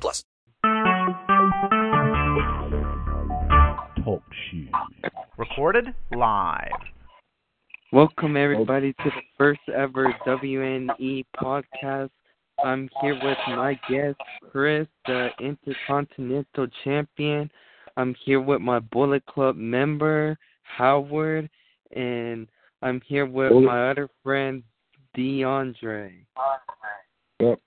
plus. Talk shit. Recorded live. Welcome everybody to the first ever WNE podcast. I'm here with my guest Chris, the Intercontinental Champion. I'm here with my Bullet Club member Howard, and I'm here with my other friend DeAndre. Yep.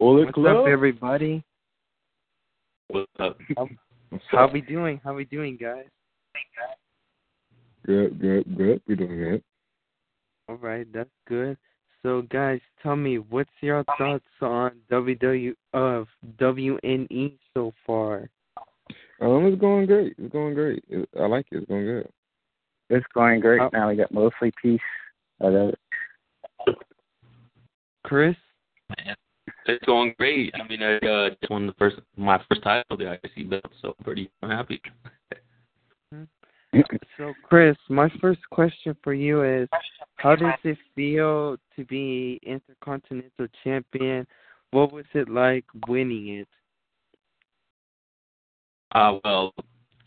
Bullet What's Club. up, everybody? What's up? What's How up? we doing? How we doing, guys? Good, good, good. We doing good. All right, that's good. So, guys, tell me, what's your thoughts on WW of WNE so far? Um, it's going great. It's going great. It, I like it. It's going good. It's going great How- now. We got mostly peace. I love it. Chris? It's going great. I mean, I uh, just won the first my first title, the IC belt, so I'm pretty happy. So, Chris, my first question for you is how does it feel to be Intercontinental Champion? What was it like winning it? Uh, well,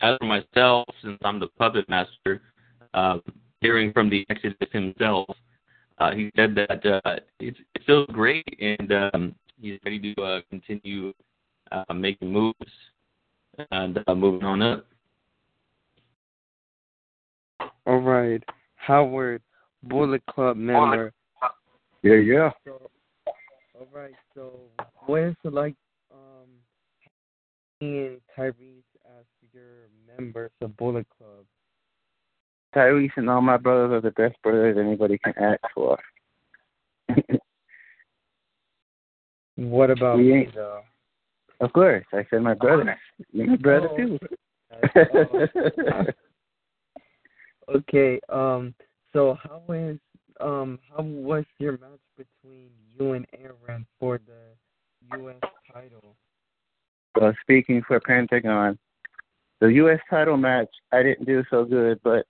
as for myself, since I'm the puppet master, uh, hearing from the Exodus himself, uh, he said that uh, it, it feels great and um, he's ready to uh, continue uh, making moves and uh, moving on up. All right. Howard, Bullet Club member. Yeah, yeah. So, all right. So, what is it like um, being Tyrese as your members of Bullet Club? Tyrese and all my brothers are the best brothers anybody can ask for. What about We me, ain't- though? of course, I said my brother. You're my brother Oh, too. Okay. Um. So, how is um how was your match between you and Aaron for the U.S. title? well, speaking for Pentagon, the U.S. title match, I didn't do so good, but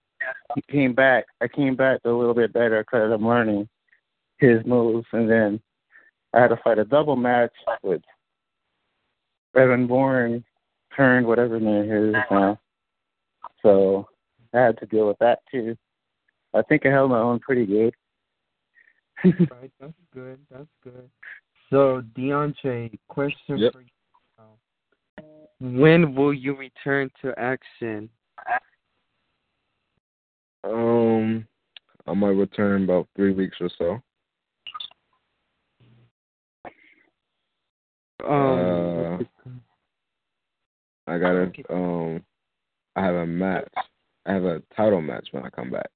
he came back. I came back a little bit better because I'm learning his moves, and then I had to fight a double match with Evan Bourne, turned whatever his name is now. So I had to deal with that too. I think I held my own pretty good. right. That's good. That's good. So, DeAndre, question Yep. for you. When will you return to action? Um, I might return about three weeks or so. Um. I got to um, I have a match. I have a title match when I come back.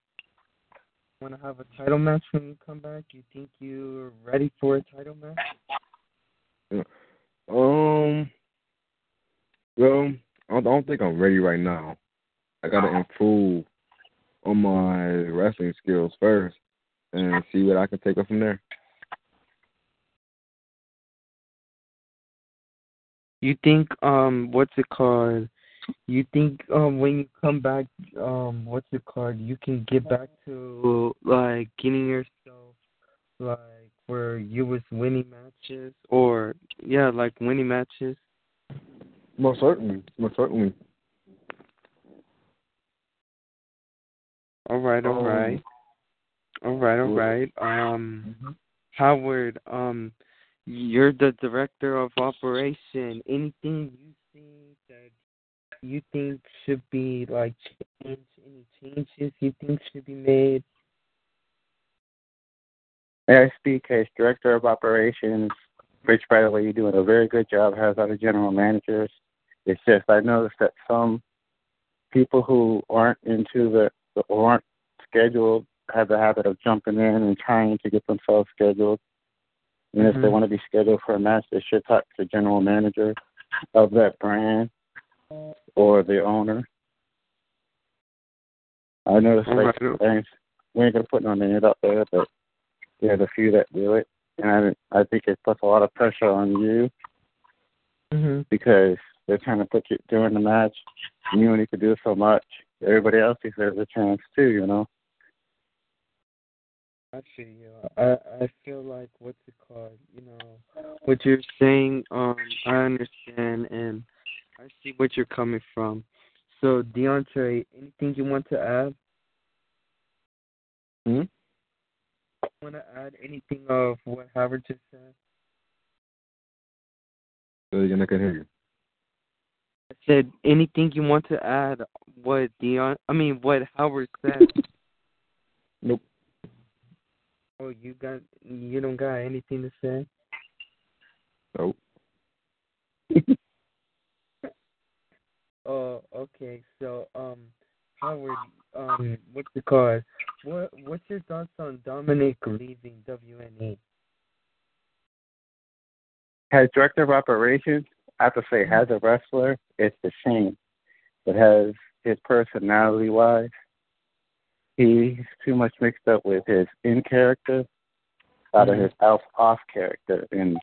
Want to have a title match when you come back? You think you're ready for a title match? Um, well, I don't think I'm ready right now. I got to improve on my wrestling skills first and see what I can take up from there. You think um what's it called? You think um when you come back um what's it called? You can get back to like getting yourself like where you was winning matches or yeah like winning matches. Most certainly, most certainly. All right, all Um, right, all right, all right. Um, Howard, um, you're the director of operation. Anything you see that you think should be like changed? Any changes you think should be made? I speak as director of operations? Rich, by the way, you're doing a very good job. Has other general managers. It's just I noticed that some people who aren't into the or aren't scheduled have the habit of jumping in and trying to get themselves scheduled. And if they Mhm. want to be scheduled for a match, they should talk to the general manager of that brand or the owner. I noticed like Alright. things we ain't gonna put no names out there, but there's a few that do it, and I I think it puts a lot of pressure on you Mhm. because they're trying to put you during the match. and You only could do so much. Everybody else deserves a chance too, you know. I feel you. I I feel like what's it called? You know what you're saying. Um, I understand and I see what you're coming from. So DeAndre, anything you want to add? Hmm? Want to add anything of what Howard just said? So you're not hear you. I said anything you want to add. What Dion? I mean, what Howard said. Nope. Oh, you got you don't got anything to say? Nope. Oh, okay. So, um, Howard, um, what's the card? What What's your thoughts on Dominic leaving WNE? As director of operations, I have to say, as a wrestler, it's a shame. But as his personality wise, he's too much mixed up with his in character out of Mhm. his off off character. And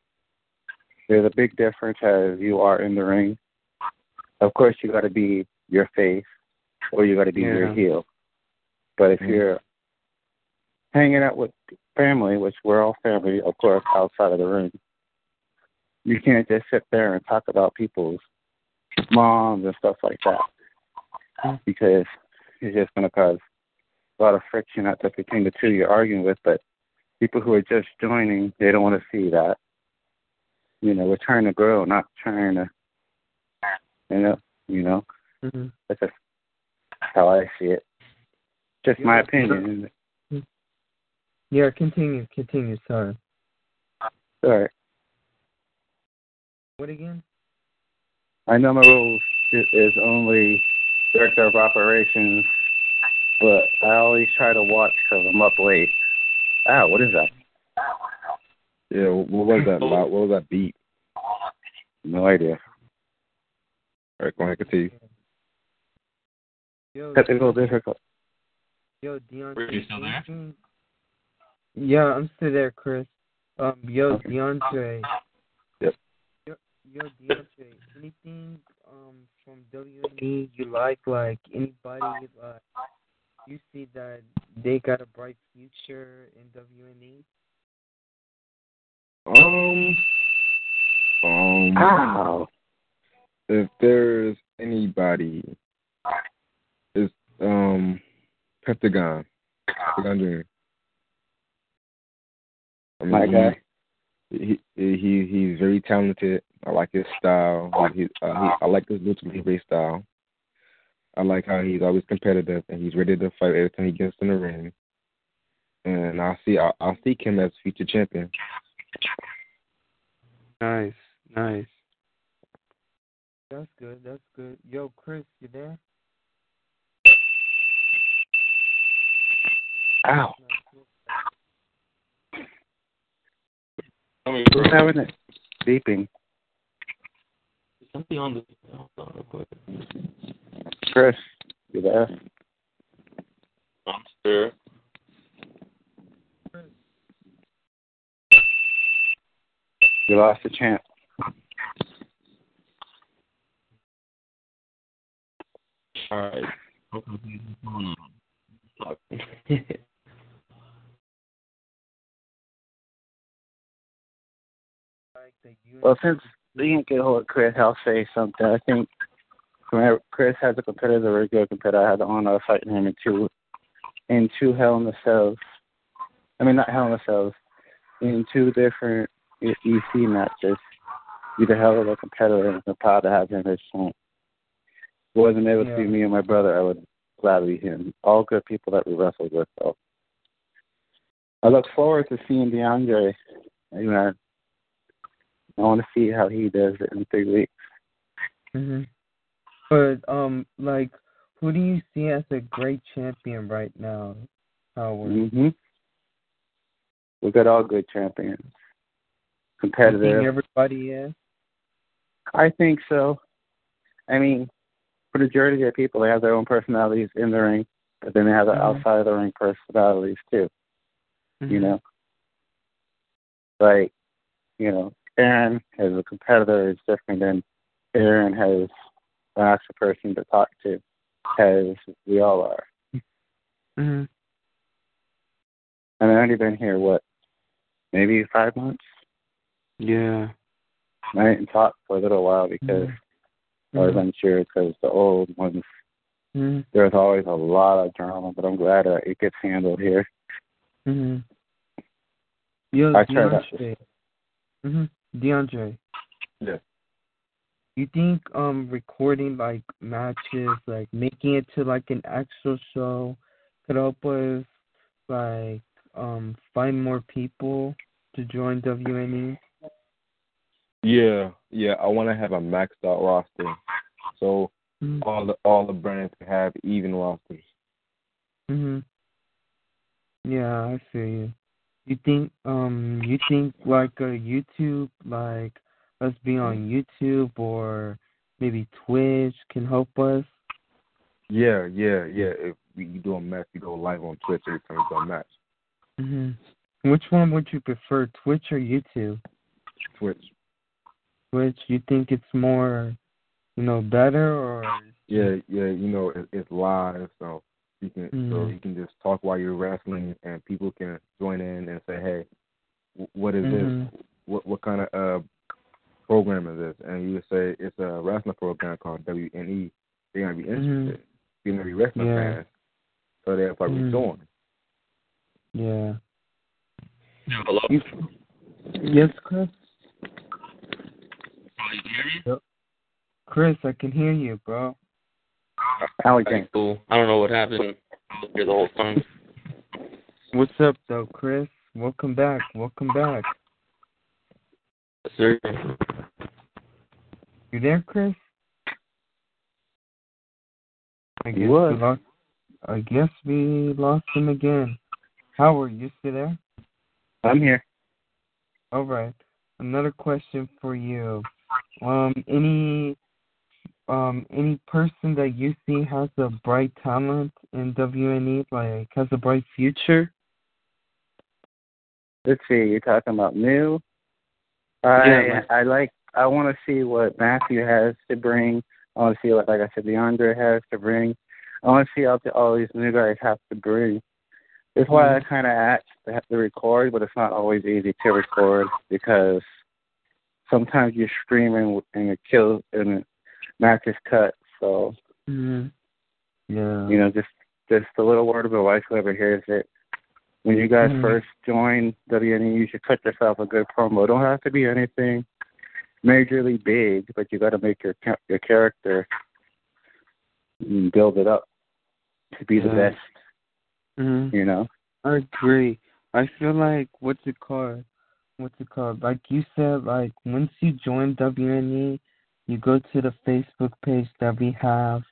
there's a big difference as you are in the ring. Of course, you got to be your face or you got to be your heel. But if Mhm. you're hanging out with family, which we're all family, of course, outside of the ring, you can't just sit there and talk about people's moms and stuff like that because it's just going to cause a lot of friction not just between the two you're arguing with, but people who are just joining, they don't want to see that. You know, we're trying to grow, not trying to, you know, you know. Mm-hmm. That's just how I see it. Just my Yeah. opinion. Yeah, continue, continue. Sorry. All right. What again? I know my role is only director of operations, but I always try to watch because I'm up late. Ah, what is that? Yeah, what was that? What was that beat? No idea. All right, go ahead, continue. Yo, Technical difficult. yo, DeAndre. Were you still there? Yeah, I'm still there, Chris. Um, yo, Okay. DeAndre. Yep. Yo, yo, DeAndre. Anything um from WNE you like? Like anybody like you see that they got a bright future in? WNE? Um, um, Ow. if there's anybody, it's um Pentagon, Pentagon Junior. I mean, My guy. He, he he he's very talented. I like his style. He, he, uh, he I like his Lucha Libre style. I like how he's always competitive and he's ready to fight every time he gets in the ring. And I see I I see him as future champion. Nice, nice. That's good. That's good. Yo, Chris, you there? Ow. I mean, Who's having it? Beeping. something on the. Hold on, real quick. Chris, you there? I'm sure. You lost the chance. All right. Okay. Fuck. Like the Well, since we didn't get hold of Chris, I'll say something. I think whenever Chris has a competitor, a good competitor. I had the honor of fighting him in two, in two Hell in the Cells. I mean, not Hell in the Cells, in two different EC matches. He's a hell of a competitor, and I'm proud to have him. If it wasn't able to Yeah. be me and my brother, I would gladly be him. All good people that we wrestled with, though. I look forward to seeing DeAndre. You know, I want to see how he does it in three weeks. hmm But um, like, who do you see as a great champion right now, Howard? hmm We got all good champions. competitive. You think everybody is? I think so. I mean, for the majority of people, they have their own personalities in the ring, but then they have the Mhm. outside of the ring personalities too. You Mhm. know, like you know, Aaron as a competitor is different than Aaron has an actual person to talk to, as we all are. Mhm. And I've only been here what, maybe five months. Yeah. I didn't talk for a little while because I was unsure because the old ones Mhm. there's always a lot of drama, but I'm glad uh, it gets handled here. Mhm. Yo, I tried that. DeAndre. Mhm. DeAndre. Yeah. You think um recording like matches, like making it to like an actual show, could help us like um find more people to join? WNE? Yeah, yeah. I want to have a maxed out roster, so Mhm. all the all the brands can have even rosters. Mhm. Yeah, I see you. You think um you think like a YouTube like us being on YouTube or maybe Twitch can help us? Yeah, yeah, yeah. If we do a match, we go live on Twitch every time we do a match. Mhm. Which one would you prefer, Twitch or YouTube? Twitch. Twitch, you think it's more, you know, better or Yeah, yeah. You know, it, it's live, so you can so Mhm. you can just talk while you're wrestling, and people can join in and say, "Hey, wh- what is Mhm. this? What what kind of uh program is this?" And you say it's a wrestling program called WNE. They're gonna be interested. They're gonna be wrestling Mm-hmm. Yeah. fans, so they'll probably Mhm. join. yeah. Hello. You, yes, Chris? Oh, you can hear me? Chris, I can hear you, bro. How we Okay, cool. I don't know what happened. I was here the whole time. What's up though, Chris? Welcome back. Welcome back. Sir. You there, Chris? I guess we lost. I guess we lost him again. Howard, you still there? I'm here. All right. Another question for you. Um, any um any person that you see has a bright talent in WNE, like has a bright future? Let's see. You're talking about new. I I like. I want to see what Matthew has to bring. I want to see what, like I said, DeAndre has to bring. I want to see what all these new guys have to bring. That's why I kind of asked to have to record, but it's not always easy to record because sometimes you're screaming and it kills and the match is cut. So Mm-hmm. Yeah. you know, just just a little word of advice, whoever hears it. When you guys Mhm. first join WNE, you should cut yourself a good promo. It don't have to be anything majorly big, but you got to make your your character and build it up to be the Yeah. best. Mm-hmm. You know. I agree. I feel like what's it called? What's it called? Like you said, like once you join WNE, you go to the Facebook page that we have.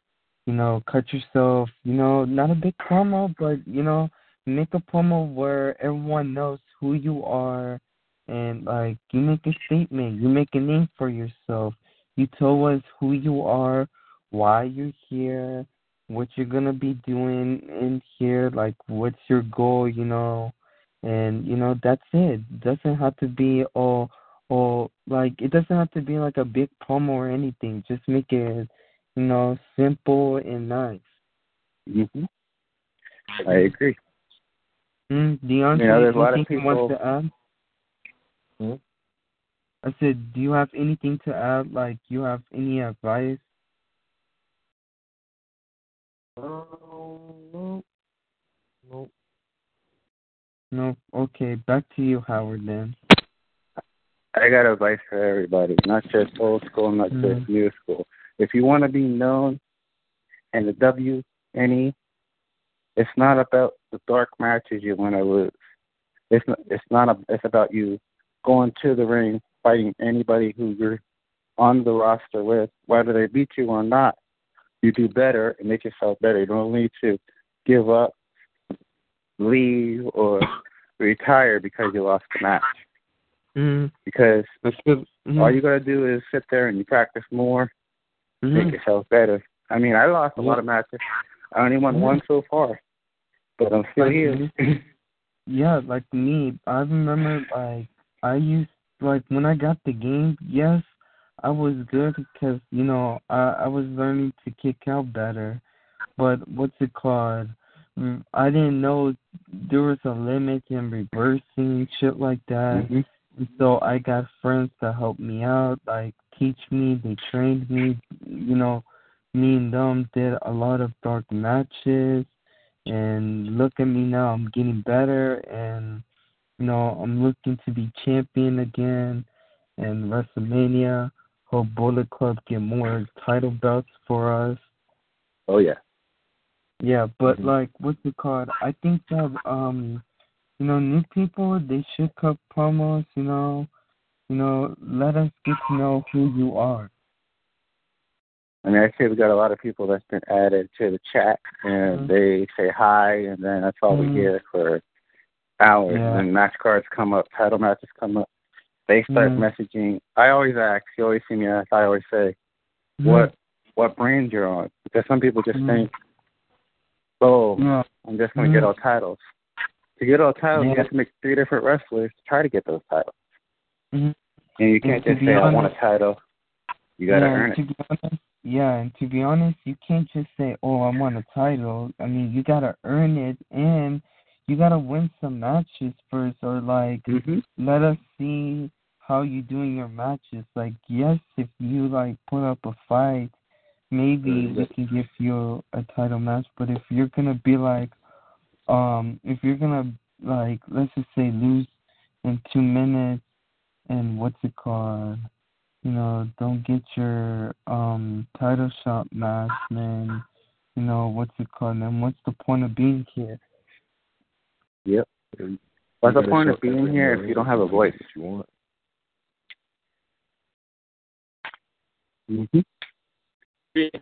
You know, cut yourself. You know, not a big promo, but you know, make a promo where everyone knows who you are, and like you make a statement. You make a name for yourself. You tell us who you are, why you're here, what you're gonna be doing in here, like what's your goal, you know, and you know that's it. It doesn't have to be all, all like it doesn't have to be like a big promo or anything. Just make it, you know, simple and nice. hmm I agree. Mm, DeAndre, You know, there's a lot of anything you want to add? Hmm? I said, do you have anything to add? Like, you have any advice? no, no. No. Okay, back to you, Howard. Then. I got advice for everybody, not just old school, not Mhm. just new school. If you want to be known in the WNE, it's not about the dark matches you want to lose. It's not, it's not a, it's about you going to the ring, fighting anybody who you're on the roster with, whether they beat you or not. You do better and make yourself better. You don't need to give up, leave, or retire because you lost the match. Mm-hmm. because. Mhm. all you gotta do is sit there and you practice more, make Mhm. yourself better. I mean, I lost a lot of matches. I only won one so far, but I'm still here. Yeah, like me, I remember like I used like when I got the game. Yes, I was good because you know I I was learning to kick out better, but what's it called? Mm, I didn't know there was a limit in reversing shit like that. Mhm. And so I got friends to help me out, like teach me. They trained me. You know, me and them did a lot of dark matches. And look at me now, I'm getting better. And, you know, I'm looking to be champion again. And WrestleMania, hope Bullet Club get more title belts for us. Oh yeah. Yeah, but Mhm. like what's it called? I think that um you know, new people they should cut promos, you know, you know, let us get to know who you are. I mean, I see we got a lot of people that's been added to the chat, and Mhm. they say hi, and then that's all Mhm. we hear for hours. Yeah. And match cards come up, title matches come up. They start Mhm. messaging. I always ask. You always see me ask. I always say, "What what brand you're on?" Because some people just Mhm. think, "Oh. I'm just going to get Mhm. all titles." To get all titles, you have to make three different wrestlers to try to get those titles. And you can't just say, "I want a title." You got to yeah, earn it. To be honest, yeah, and to be honest, you can't just say, "Oh, I want a title." I mean, you gotta earn it, and you gotta win some matches first, or like hmm let us see how you doing your matches. Like, yes, if you like put up a fight, maybe we can give you a title match. But if you're gonna be like, um, if you're gonna like, let's just say lose in two minutes, and what's it called? You know, don't get your um title shot match, man. You know what's it called? And what's the point of being here? Yep. You What's the point of being here if you don't have a voice? what You want. Mm-hmm.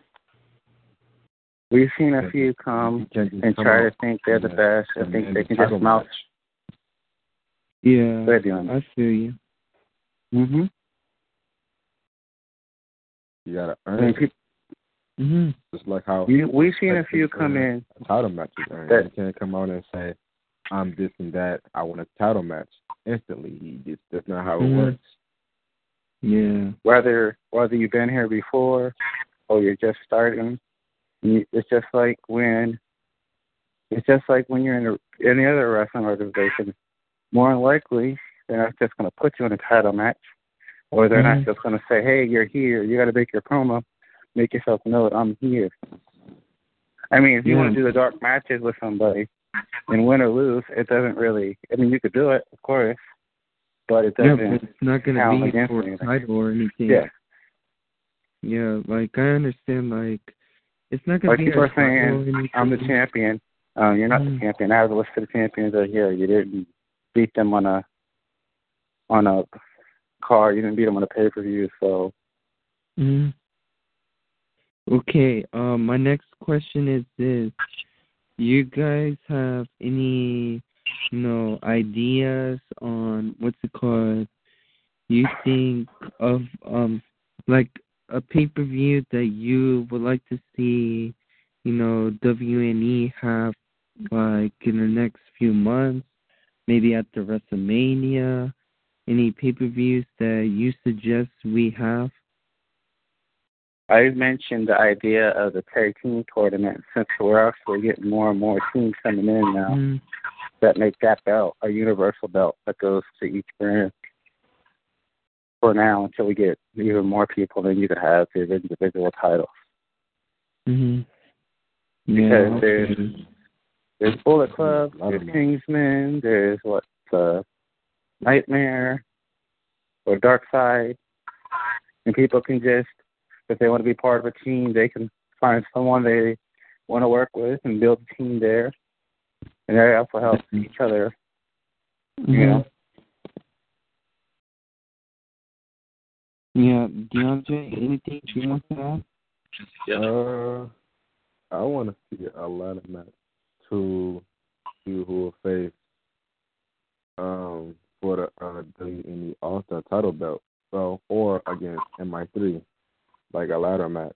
We've seen a few come and try to think they're the best and and think they can title just mouth. Yeah, Go ahead, Dion. I feel you. Mm-hmm. You gotta I earn mean, it. people, hmm Just like how you, we've seen a few come uh, in. title matches earned. That- You can't come out and say, I'm this and that, I want a title match instantly. You just, that's not how it Mhm. works. Yeah. Whether whether you've been here before or you're just starting, you- it's just like when it's just like when you're in a, any other wrestling organization. More than likely, they're not just going to put you in a title match, or they're Mhm. not just going to say, "Hey, you're here. You got to make your promo, make yourself know that I'm here." I mean, if you want to do the dark matches with somebody and win or lose, it doesn't really. I mean, you could do it, of course, but it doesn't. but it's not gonna be for a title or anything. Yeah. Yeah, like I understand. Like it's not gonna be. Like people are saying. I'm the champion. Um, you're not the Mhm. champion. I have a list of the champions are here. You didn't beat them on a on a card. You didn't beat them on a pay per view. So hmm Okay. Um, my next question is this: You guys have any, you know, ideas on what's it called? You think of um, like a pay per view that you would like to see, you know, WNE have like in the next few months, maybe at the WrestleMania. Any pay per views that you suggest we have? I mentioned the idea of the tag team tournament since we're actually getting more and more teams coming in now Mm. that make that belt a universal belt that goes to each brand. For now, until we get even more people, then you could have the individual titles. Mhm. Because Yeah. there's okay. There's Bullet Club, there's. Kingsman, there's what uh, Nightmare or Dark Side, and people can just, if they want to be part of a team, they can find someone they want to work with and build a team there, and they also help each other. You know, Yeah, DeAndre, anything you want to add? Yeah. Uh, I want to see a lot of match to see who will face um for the uh, WWE All Star title belt, so or against MI3, like a ladder match.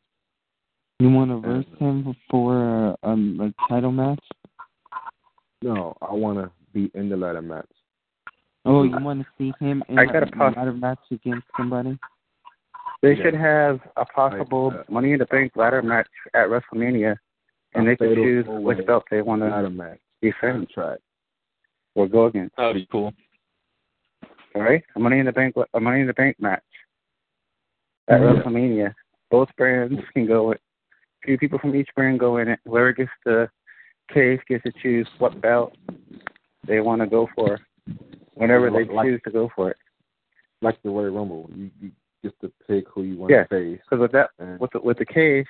You want to verse him for um, a title match? No, I want to be in the ladder match. Oh, you want to see him in I got a a pos- ladder match against somebody? They Yeah. should have a possible Like, uh, Money in the Bank ladder match at WrestleMania, and they could choose which belt they want to Ladder match. defend Track. or go against. That would be cool. All right, a Money in the Bank, a Money in the Bank match at Yeah. WrestleMania. Both brands can go. A few people from each brand go in it. Whoever gets the case gets to choose what belt they want to go for. Whenever they Like- choose to go for it. Like the Royal Rumble, you, you get to pick who you want Yeah. to face. Because with that, And with the, with the case,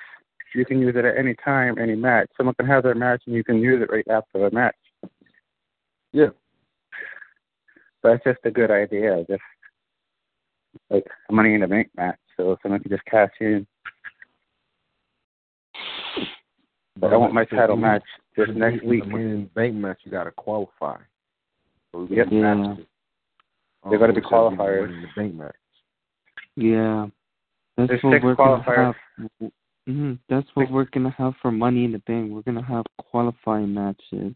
you can use it at any time, any match. Someone can have their match, and you can use it right after the match. yeah, That's just a good idea. Just like Money in the Bank match, so someone can just cash in. But I want my title match just next week. Money in the Bank match, you got to qualify. So we Yep. got Yeah. matches. They're gotta be Oh, so it'll qualifiers. Money in the Bank match. Yeah. That's There's what six we're gonna qualifiers. have. hmm That's what we're gonna have for Money in the Bank. We're gonna have qualifying matches.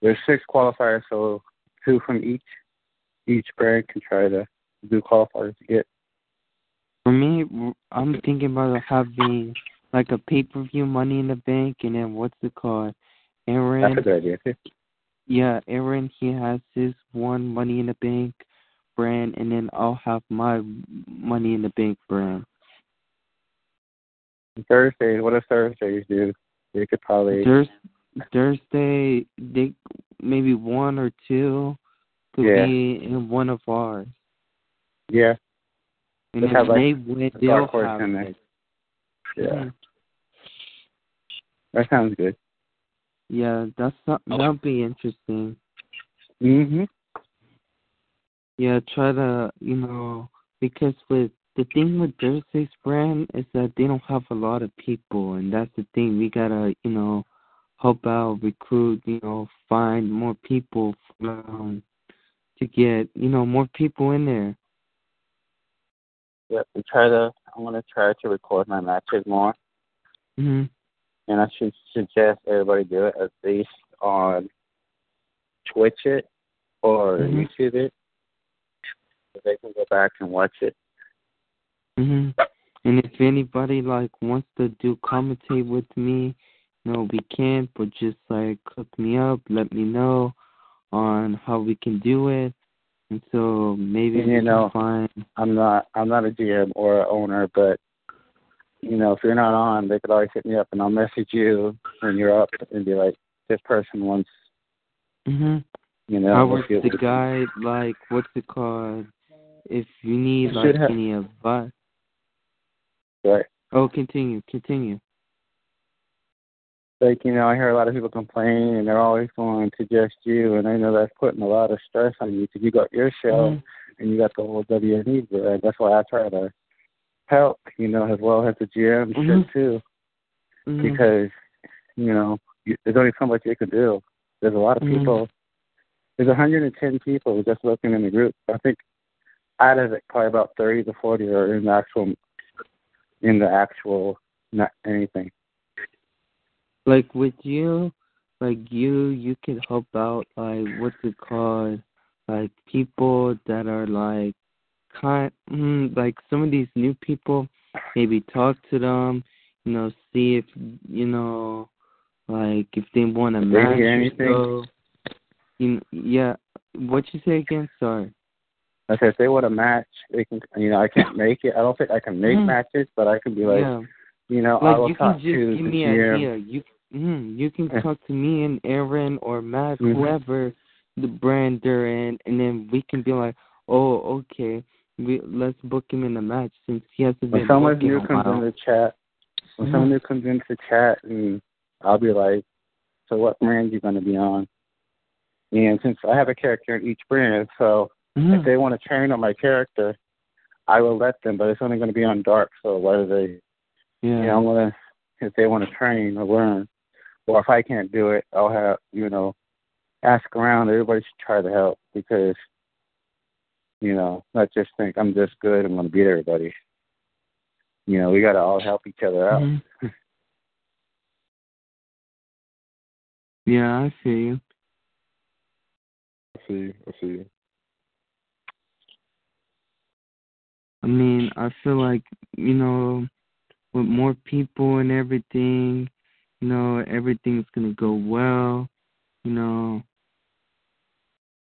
There's six qualifiers, so two from each. Each brand can try to do qualifiers to get. For me, I'm thinking about having like a pay per view Money in the Bank, and then what's it called? Aaron. That's a good idea too. Yeah, Aaron. He has his one Money in the Bank brand, and then I'll have my Money in the Bank brand. Thursdays, what does Thursdays do? They could probably Thurs Thursday, they maybe one or two could Yeah. be in one of ours. yeah. And They if have, like, they win, a they'll dark horse have in there. it. Yeah. Mhm. That sounds good. Yeah, that's something that'll be interesting. Mhm. Yeah, try to you know because with the thing with Thursday's brand is that they don't have a lot of people, and that's the thing. We gotta you know help out, recruit, you know, find more people um, to get you know more people in there. Yep. We try to. I want to try to record my matches more, Mhm. and I should suggest everybody do it at least on Twitch it or Mhm. YouTube it, so they can go back and watch it. hmm And if anybody like wants to do commentate with me, you know, we can't. but just like hook me up, let me know on how we can do it. And so maybe And, we you can know, find I'm not. I'm not a GM or a owner, but you know, if you're not on, they could always hit me up, and I'll message you when you're up, and be like, "This person wants." hmm You know, we'll was the guy like what's it called? If you need like have- any advice Right. Oh continue, continue. Like you know, I hear a lot of people complain, and they're always going to just you, and I know that's putting a lot of stress on you because you got your show Mhm. and you got the whole WNE brand. That's why I try to help, you know, as well as the GM Mhm. should too, Mhm. because you know you, there's only so much you can do. There's a lot of Mhm. people. There's 110 people just looking in the group. I think out of it, probably about 30 to 40 are in the actual in the actual not anything. Like with you, like you, you can help out like what's it called, like people that are like kind, mm, like some of these new people, maybe talk to them, you know, see if you know, like if they want to match hear or anything? so. You yeah, what you say again? Sorry. I said if they want a match, they can. You know, I can't make it. I don't think I can make Mhm. matches, but I can be like, yeah. you know, I will Like you talk can just to give me an idea. You mm, you can talk to me and Aaron or Matt, Mhm. whoever the brand they're in, and then we can be like, oh, okay, we let's book him in a match since he hasn't When been someone new comes in the chat, when Mhm. someone new comes into the chat, and I'll be like, so what brand you going to be on? And since I have a character in each brand, so Mhm. if they want to train on my character, I will let them, but it's only going to be on dark. So whether they, yeah. you know, I'm gonna if they want to train or learn, or if I can't do it, I'll have you know, ask around. Everybody should try to help because You know, not just think I'm just good. I'm going to beat everybody. You know, we got to all help each other out. Mhm. yeah, I see you. I see. you. I see. you. I mean, I feel like, you know, with more people and everything, you know, everything's to go well. You know,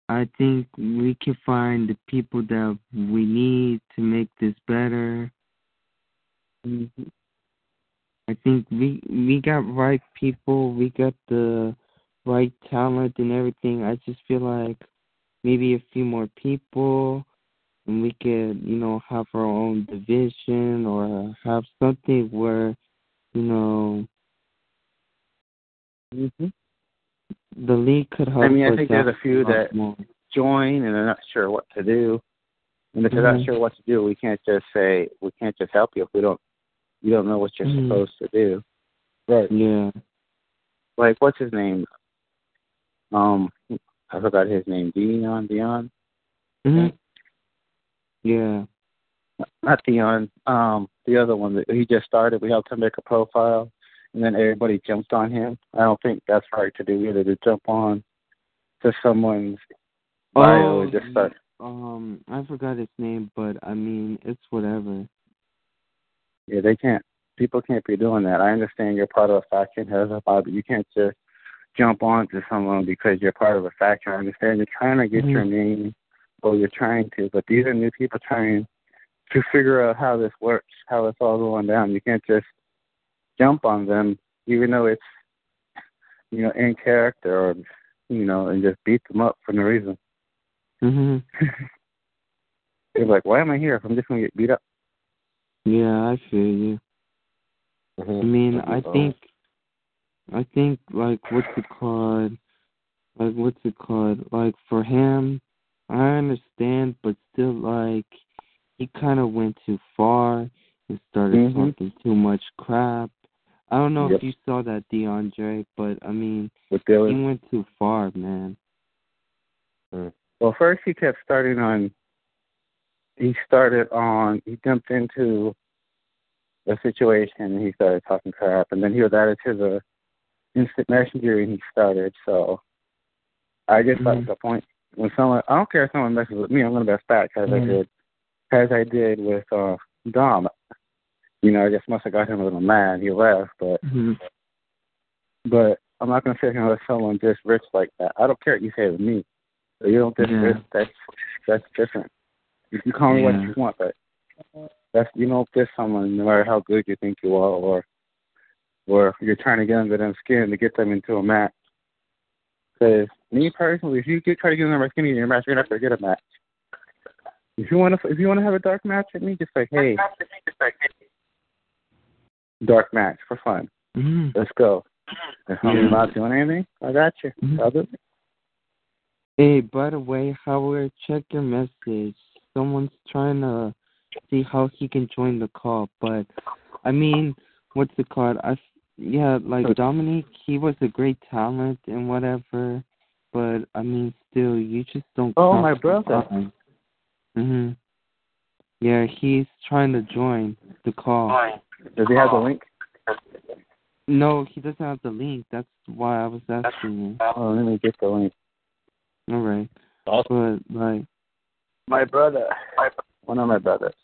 I think we can find the people that we need to make this better. Mhm. I think we we got right people, we got the right talent and everything. I just feel like maybe a few more people and we could, you know, have our own division or have something where, you know, Mhm. the league could help I mean, I think there's a few that more. join and they're not sure what to do. And if they're not Mhm. sure what to do, we can't just say we can't just help you if we don't you don't know what you're Mhm. supposed to do. Right. Yeah. Like what's his name? Um, I forgot his name. Dion. Dion. hmm Yeah. Not Dion. Um, the other one that he just started. We helped him make a profile, and then everybody jumped on him. I don't think that's right to do either. To jump on to someone's bio Oh, and just start. um, I forgot his name, but I mean, it's whatever. Yeah, they can't. People can't be doing that. I understand you're part of a faction, has a but you can't just jump on to someone because you're part of a faction. I understand you're trying to get Mhm. your name, or you're trying to, but these are new people trying to figure out how this works, how it's all going down. You can't just jump on them, even though it's you know in character, or you know, and just beat them up for no reason. Mhm. You're like, why am I here if I'm just gonna get beat up? Yeah, I feel you. I Mhm. mean, I think, I think like what's it called? Like what's it called? Like for him, I understand, but still, like he kind of went too far and started Mhm. talking too much crap. I don't know Yep. if you saw that DeAndre, but I mean, he went too far, man. Well, first he kept starting on. He started on. He jumped into a situation and he started talking crap, and then he was added to the instant messenger and he started. So I just Mhm. at the point when someone, I don't care if someone messes with me, I'm gonna mess back as I Mhm. did, as I did with uh Dom. You know, I just must have got him a little mad. He left, but Mhm. but I'm not gonna sit here and let someone just rich like that. I don't care what you say to me. But you don't diss Yeah. rich, that's that's different. You can call me what you want, but that's you don't diss someone no matter how good you think you are or or you're trying to get under them skin to get them into a match. Because me personally, if you get try to get under my skin in your match, you're not gonna get a match. If you want to, if you want to have a dark match with me, just say, hey, dark match for fun. Mhm. Let's go. If I'm Yeah. not doing anything, I got you. Mhm. I'll do it. Hey, by the way, Howard, check your message. Someone's trying to see how he can join the call, but I mean, what's it called? I yeah, like Dominique, he was a great talent and whatever, but I mean, still, you just don't. Oh, my brother. line. Mhm. Yeah, he's trying to join the call. Does he have the link? No, he doesn't have the link. That's why I was asking you. Oh, let me get the link. All right, Awesome. but like, My brother. One of my brothers.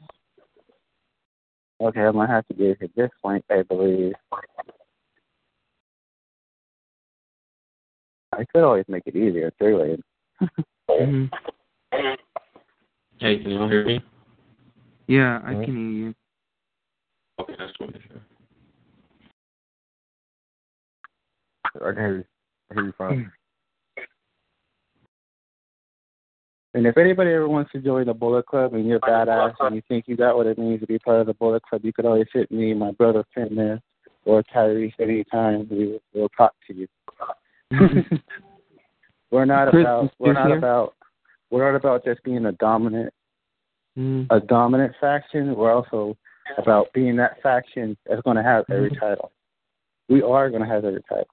Okay, I'm gonna have to give you this link, I believe. I could always make it easier, three way. mhm. Hey, can you hear me? yeah, I can hear you. Okay, that's what. I can hear you. I hear you fine. And if anybody ever wants to join the Bullet Club and you're badass and you think you got what it means to be part of the Bullet Club, you could always hit me, my brother Finn there, or Tyrese anytime. We will talk to you. we're not about we're not about we're not about just being a dominant Mhm. a dominant faction. We're also about being that faction that's going to have every title. We are going to have every title.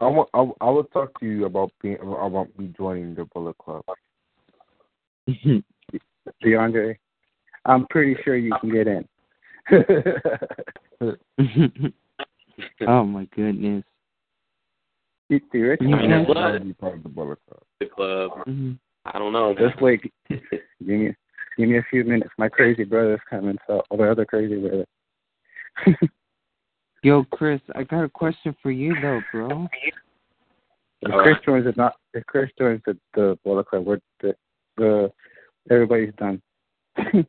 I want. I, I would talk to you about being about me joining the Bullet Club. DeAndre, I'm pretty sure you can get in. oh my goodness. You theoretically You I mean, can. it's I'll not be part of the Bullet Club. the club. Mhm. I don't know. man. Just like give me give me a few minutes. My crazy brother's coming, so or the other crazy brother. Yo, Chris, I got a question for you though, bro. If Chris joins the not if Chris joins the the Bullet Club, we're the, the everybody's done.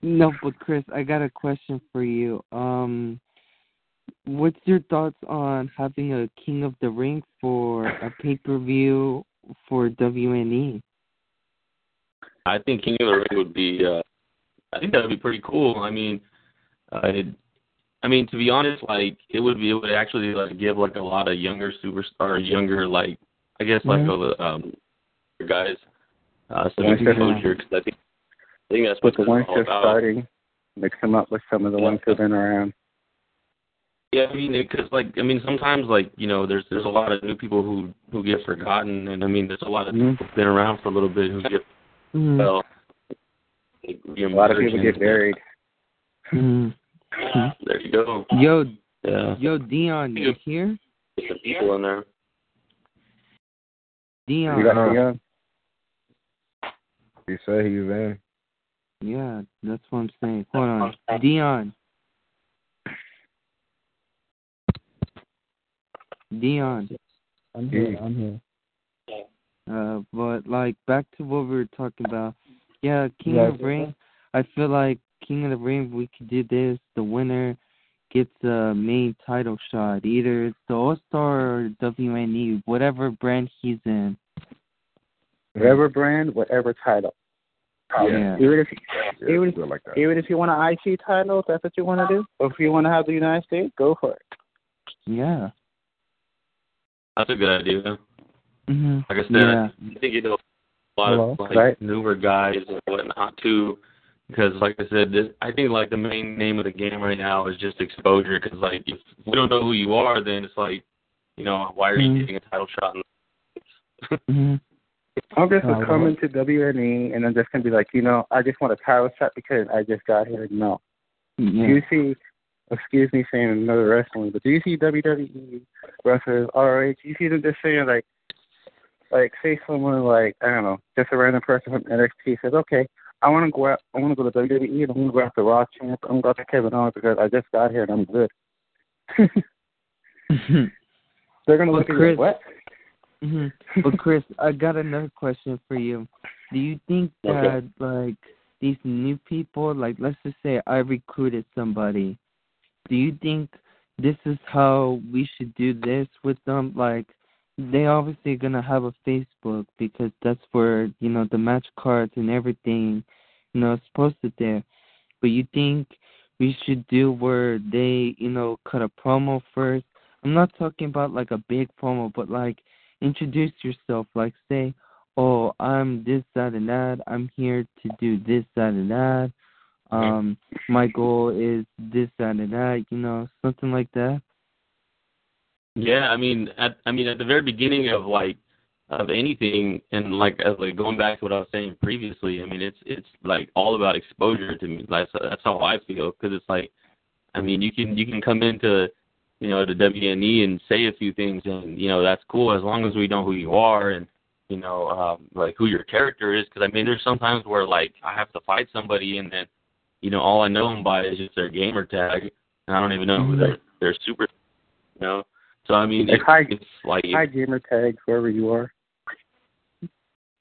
No, but Chris, I got a question for you. Um, what's your thoughts on having a King of the Ring for a pay per view for? WNE? I think King of the Ring would be. Uh, I think that would be pretty cool. I mean, uh, it, I mean to be honest, like it would be. It would actually like give like a lot of younger superstar, younger like I guess like Mhm. a, um guys uh, some exposure because I think I think that's what the ones just about. starting, mix them up with some of the ones who've been around. Yeah, I mean, because like I mean, sometimes like you know, there's there's a lot of new people who who get forgotten, and I mean, there's a lot of Mhm. people who've been around for a little bit who get Well. like, A lot of people get and- buried. Mhm. There you go. Yo, Yeah, yo, Dion, you here? get some people in there. Dion. You got. Dion? He said he was in. Yeah, that's what I'm saying. Hold on, Dion. Dion. I'm here, I'm here. Uh, but like back to what we were talking about. Yeah, King Yeah, of the Ring. I feel like King of the Ring. We could do this. The winner gets the main title shot. Either it's the All Star or WNE, whatever brand he's in. Whatever brand, whatever title. Yeah. Even if Yeah, Even- do like even if you want an IC title, if that's what you want to do, or if you want to have the United States, go for it. Yeah. That's a good idea. Hmm Like I said, Yeah. I think you know a lot Hello? of like Right. newer guys and whatnot too. Because like I said, this, I think like the main name of the game right now is just exposure. Because like if we don't know who you are, then it's like, you know, why are you Mhm. getting a title shot? In hmm I'm just Uh, gonna come into WNE and I'm just gonna be like, you know, I just want a title shot because I just got here. No. Do Yeah. you see? Excuse me saying another wrestling, but do you see WWE wrestlers, ROH? You see them just saying like, like say someone like I don't know, just a random person from NXT says, okay, I want to go out, I want to go to WWE and I'm gonna go after Raw champ. I'm gonna go after Kevin Owens because I just got here and I'm good. They're gonna look at Chris- like, what? hmm But Chris, I got another question for you. Do you think Okay. that like these new people, like let's just say I recruited somebody, do you think this is how we should do this with them? Like they obviously gonna have a Facebook because that's where, you know, the match cards and everything, you know, is posted there. But you think we should do where they, you know, cut a promo first? I'm not talking about like a big promo, but like introduce yourself. Like say, oh, I'm this, that, and that. I'm here to do this, that, and that. Um, my goal is this, that, and that. You know, something like that. Yeah, I mean, at I mean, at the very beginning of like of anything, and like uh, like going back to what I was saying previously, I mean, it's it's like all about exposure to me. That's that's how I feel because it's like, I mean, you can you can come into you know the WNE and say a few things, and you know that's cool as long as we know who you are and you know um, like who your character is. Because I mean, there's sometimes where like I have to fight somebody, and then you know all I know them by is just their gamer tag, and I don't even know who their their super, you know. So I mean, it's, hi- it's like Hi, gamer tags, wherever you are.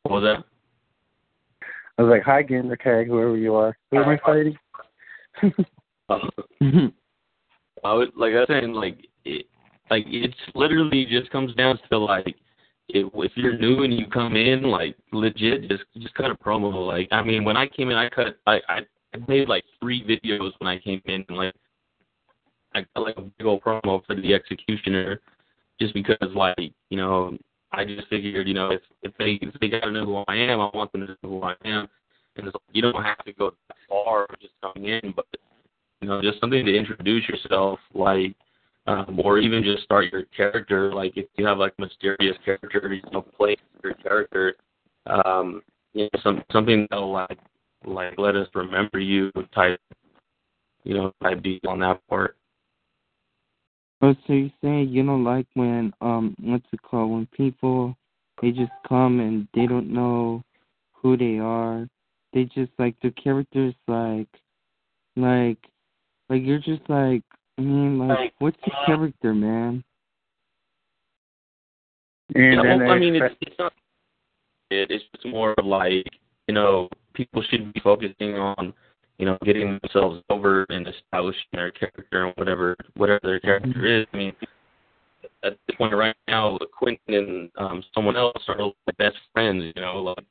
what was I was like, hi, gamer tag, whoever you are. Who am I fighting? that? Uh, I would like I was saying like it, like it's literally just comes down to like if if you're new and you come in like legit just just cut a promo like I mean when I came in I cut I I I made like three videos when I came in and like I cut like a big old promo for the executioner just because like you know I just figured you know if if they if they gotta know who I am I want them to know who I am and it's like, you don't have to go that far just coming in but you know, just something to introduce yourself, like, um, or even just start your character. Like, if you have like mysterious character, you know, play your character. um, you know, some something that'll like like let us remember you type, you know, type deal on that part. Oh, so you're saying you don't like when um what's it called when people they just come and they don't know who they are. They just like the characters like like like you're just like I mean like what's the character man? And Yeah, then well, I mean, it's, it's not. It, it's just more of like you know, people should be focusing on you know getting themselves over and establishing their character and whatever whatever their character is. I mean, at this point right now, Quentin and um, someone else are like best friends. You know, like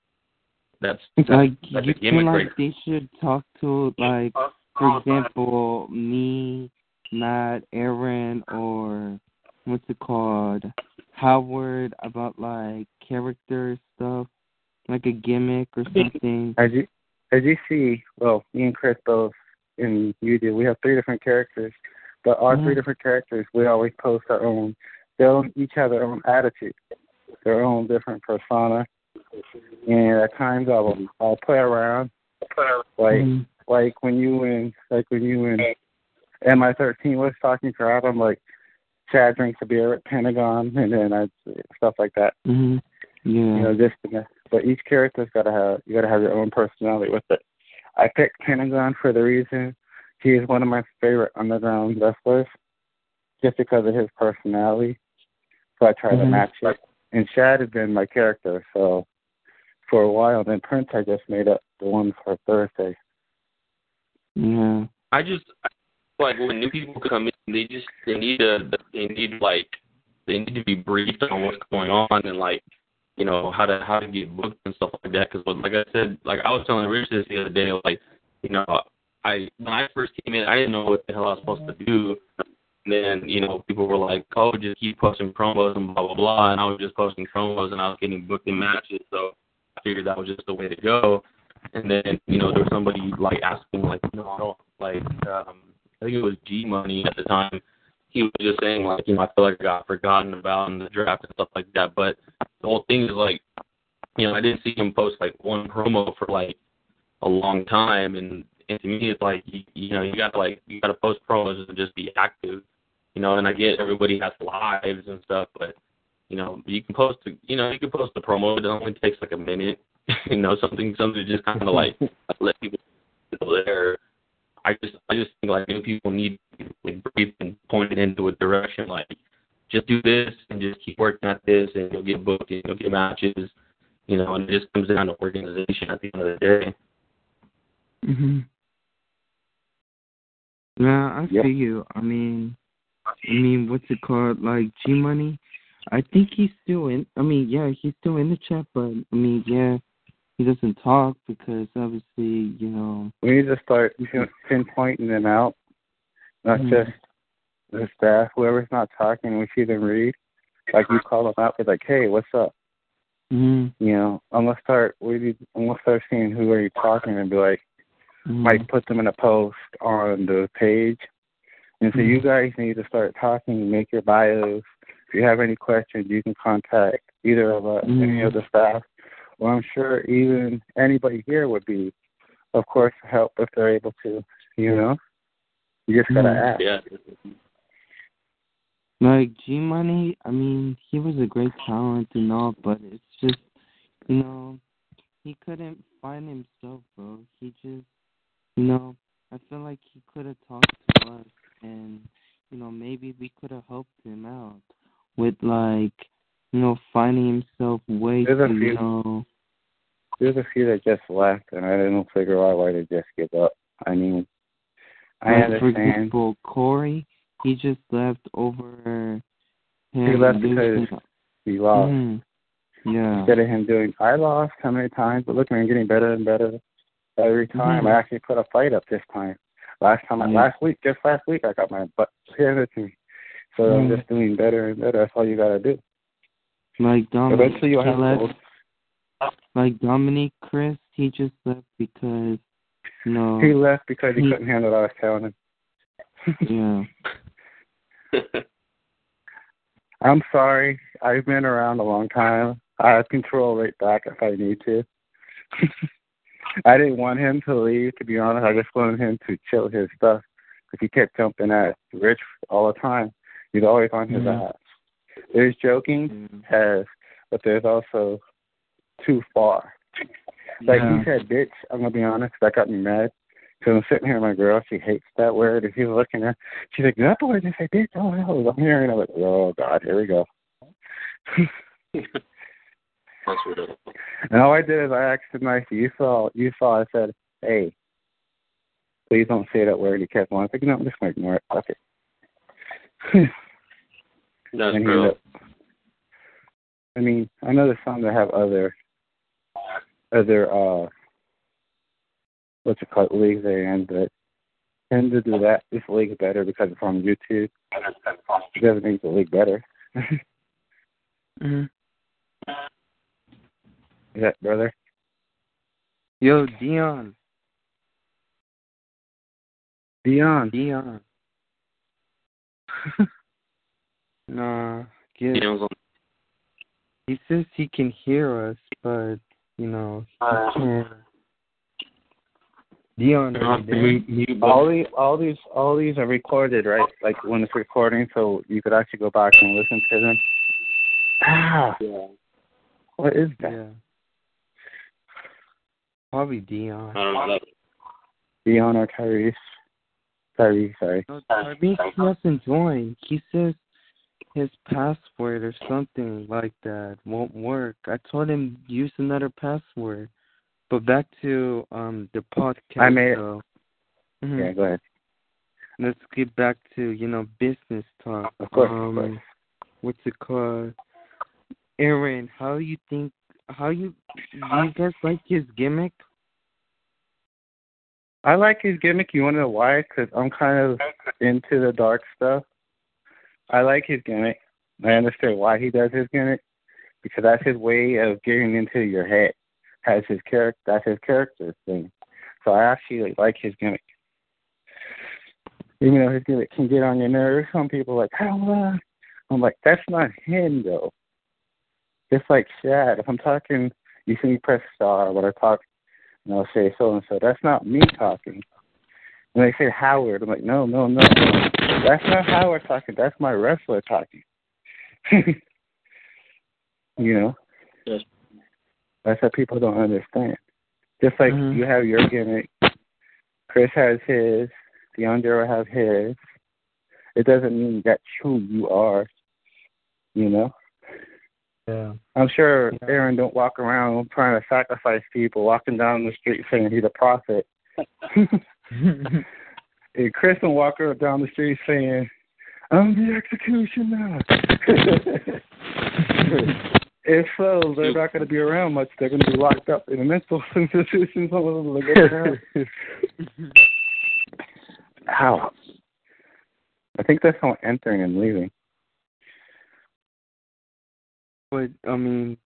that's that's, Like that's you a feel like they should talk to like for example me, not Aaron or what's it called? Howard about like character stuff, like a gimmick or something. As you as you see, well, me and Chris both and you do, we have three different characters. But our three Mhm. different characters, we always post our own they own each have their own attitude, their own different persona. And at times I'll I'll play around. Like Mhm. like when you and like when you and MI thirteen was talking crap, I'm like Chad drinks a beer at Pentagon and then I stuff like that. Mhm. Yeah. You know, this just but each character's gotta have you gotta have your own personality with it. I picked Pentagon for the reason he is one of my favorite underground wrestlers, just because of his personality. So I try to Mhm. match it. And Shad has been my character, so for a while. Then Prince I just made up the one for Thursday. yeah. I just like when new people come in, they just they need to they need like they need to be briefed on what's going on and like you know how to how to get booked and stuff like that. Because like I said, like I was telling Rich this the other day, like you know I when I first came in, I didn't know what the hell I was supposed to do. And then you know people were like, oh, just keep posting promos and blah blah blah, and I was just posting promos and I was getting booked in matches, so I figured that was just the way to go. And then, you know, there was somebody like asking like, no, I don't like um I think it was G Money at the time. He was just saying like, you know, I feel like I got forgotten about in the draft and stuff like that. But the whole thing is like, you know, I didn't see him post like one promo for like a long time and and to me it's like you, you know, you gotta like you gotta post promos and just be active. You know, and I get everybody has lives and stuff, but you know, you can post the you know, you can post the promo, it only takes like a minute. you know, something something to just kind of like let people there. I just I just think like new people need to be like, briefed and pointed into a direction like just do this and just keep working at this and you'll get booked and you'll get matches. You know, and it just comes down to organization at the end of the day. Mhm. Yeah, I Yep. see you. I mean, I mean, what's it called? Like G Money. I think he's still in. I mean, yeah, he's still in the chat, but I mean, yeah, he doesn't talk because obviously, you know. We need to start pinpointing them out, not Mhm. just the staff. Whoever's not talking, we see them read. Like you call them out, be like, "Hey, what's up?" Mhm. You know, I'm gonna start we need, unless start seeing who are you talking and be like, mhm. might put them in a post on the page. And so you Mhm. guys need to start talking, make your bios. If you have any questions, you can contact either of us, any Mhm. of the staff, or I'm sure even anybody here would be, of course, help if they're able to. You know, you just gotta Mhm. ask. Yeah. Like G Money, I mean, he was a great talent and all, but it's just, you know, he couldn't find himself, bro. He just, you know, I feel like he could have talked to us, and you know, maybe we could have helped him out with like, you know, finding himself ways There's a to, few- you know, There's a few that just left, and I don't figure out why they just give up. I mean, I like, for example, Corey, he just left over. Him He left losing- because he lost. Mhm. Yeah. instead of him doing I lost how many times, but look, I'm getting better and better every time. Mhm. I actually put a fight up this time. Last time, I Yeah. last week, just last week, I got my butt handed to me. So I'm Mhm. just doing better and better. That's all you gotta do. Like Dominic, Eventually, you'll have left, like Dominic Chris, he just left because, no. He left because he he- couldn't handle what I was telling him. yeah, I'm sorry. I've been around a long time. I have control right back if I need to. I didn't want him to leave, to be honest. I just wanted him to chill his stuff because he kept jumping at Rich all the time. He's always on his Mhm. ass. There's joking, Mm. has, but there's also too far. Like Yeah. he said, bitch. I'm gonna be honest. That got me mad. Cause I'm sitting here, with my girl, she hates that word, and he's looking at. She's like, "That boy just say bitch." Oh hell, I'm hearing. I'm like, "Oh God, here we go." And all I did is I asked him nicely. You saw, you saw. I said, "Hey, please don't say that word." He kept on. I said, "No, I'm just gonna ignore it. Fuck it." That's up- I mean, I know there's some that have other, other, uh, what's it called, leagues they're in, but tend to do that. This league's better because it's on YouTube. It doesn't make the league better. hmm Is that brother? Yo, Dion. Dion. Dion. nah, get, You know, he says he can hear us, but you know he can't. Dion, are you there? mute, mute All these, all these, all these are recorded, right? Like when it's recording, so you could actually go back and listen to them. Ah, Yeah. what is that? Yeah. Probably Dion. I don't know. Dion or Tyrese? Tyrese, sorry. No, Tyrese he hasn't joined. He says his password or something like that won't work. I told him use another password. But back to um the podcast. I made it. though. Mhm. Yeah, go ahead. Let's get back to you know business talk. Of course, of um, course. What's it called? Aaron, how you think? How you? Do you guys like his gimmick? I like his gimmick. You want to know why? Because I'm kind of into the dark stuff. I like his gimmick. I understand why he does his gimmick because that's his way of getting into your head. That's his character. That's his character thing. So I actually like his gimmick. Even though his gimmick can get on your nerves, some people are like, how? Uh? I'm like, that's not him though. Just like Shad. If I'm talking, you see me press star when I talk and I'll say so and so. That's not me talking. And they say Howard. I'm like, no, no, no. That's not Howard talking. That's my wrestler talking. you know? Yes. That's what people don't understand. Just like Mhm. you have your gimmick, Chris has his, DeAndre has his. It doesn't mean that's who you are. You know? Yeah. I'm sure Yeah. Aaron don't walk around trying to sacrifice people, walking down the street saying he's a prophet. and Chris don't down the street saying, "I'm the executioner." if so, they're not going to be around much. They're going to be locked up in a mental institution. Some of them will go around. Ow! I think that's someone entering and leaving. But I mean,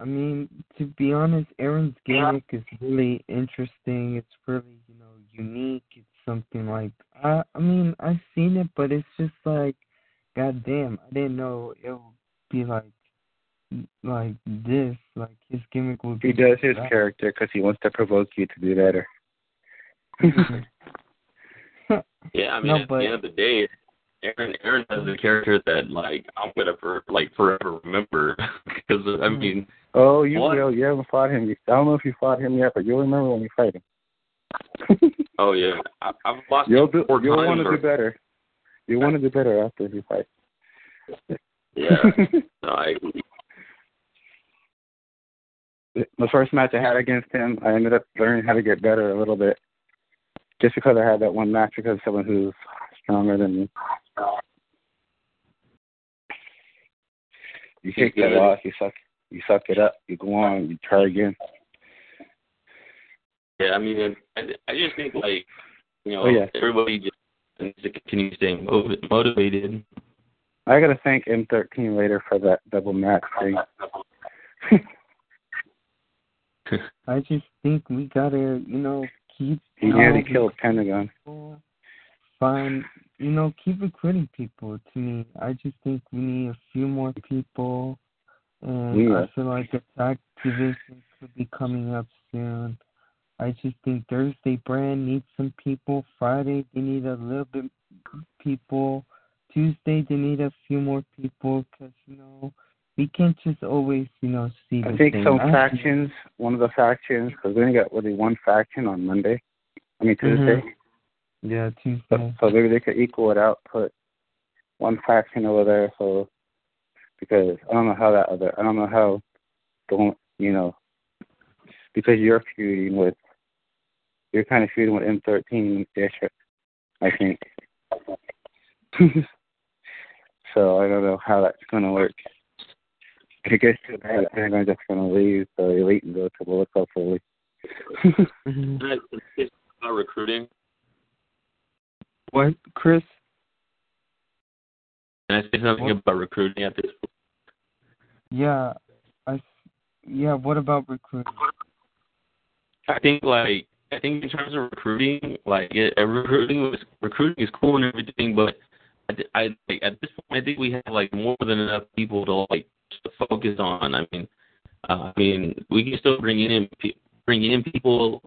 I mean, to be honest, Aaron's gimmick is really interesting. It's really, you know, unique. It's something like I, I mean, I've seen it, but it's just like, goddamn, I didn't know it would be like, like this. Like his gimmick would be. He does his that. character because he wants to provoke you to do better. Yeah, I mean, No, at but- the end of the day, Aaron Aaron has a character that like I'm gonna for, like forever remember because I Mhm. mean, Oh, you What? will. You haven't fought him. I don't know if you fought him yet, but you'll remember when you fight him. Oh yeah, I, I've lost you'll do. You'll want to do better. You want to do better after you fight. Yeah, no, I the first match I had against him, I ended up learning how to get better a little bit, just because I had that one match because of someone who's stronger than me. You take that loss, you suck, you suck it up, you go on, you try again. Yeah, I mean, I, I just think like you know Oh, yeah. everybody just needs to continue staying motivated. I gotta thank M13 later for that double match thing. I just think we gotta, you know, keep. He nearly killed Pentagon. people, Find, you know, keep recruiting people. To me, I just think we need a few more people, and Yeah. I feel like Attack Division could be coming up soon. I just think Thursday brand needs some people. Friday they need a little bit people. Tuesday they need a few more people because you know we can't just always you know see the I think some I- factions, one of the factions, because we only got really one faction on Monday. I mean mm-hmm. Tuesday. Yeah, So, Tuesday. so maybe they could equal it out, put one faction over there. So because I don't know how that other, I don't know how the one, you know, because you're feuding with, you're kind of feuding with M13 district, I think. so I don't know how that's gonna work. I guess gets too bad, they're just gonna leave the elite and go to World Cup fully. Can I say about recruiting? What, Chris? Can I say something What? about recruiting at this point? Yeah, I. s- Yeah, what about recruiting? I think like I think in terms of recruiting, like yeah, uh, recruiting was recruiting is cool and everything, but I, I like, at this point I think we have like more than enough people to like to focus on. I mean, uh, I mean we can still bring in bring in people,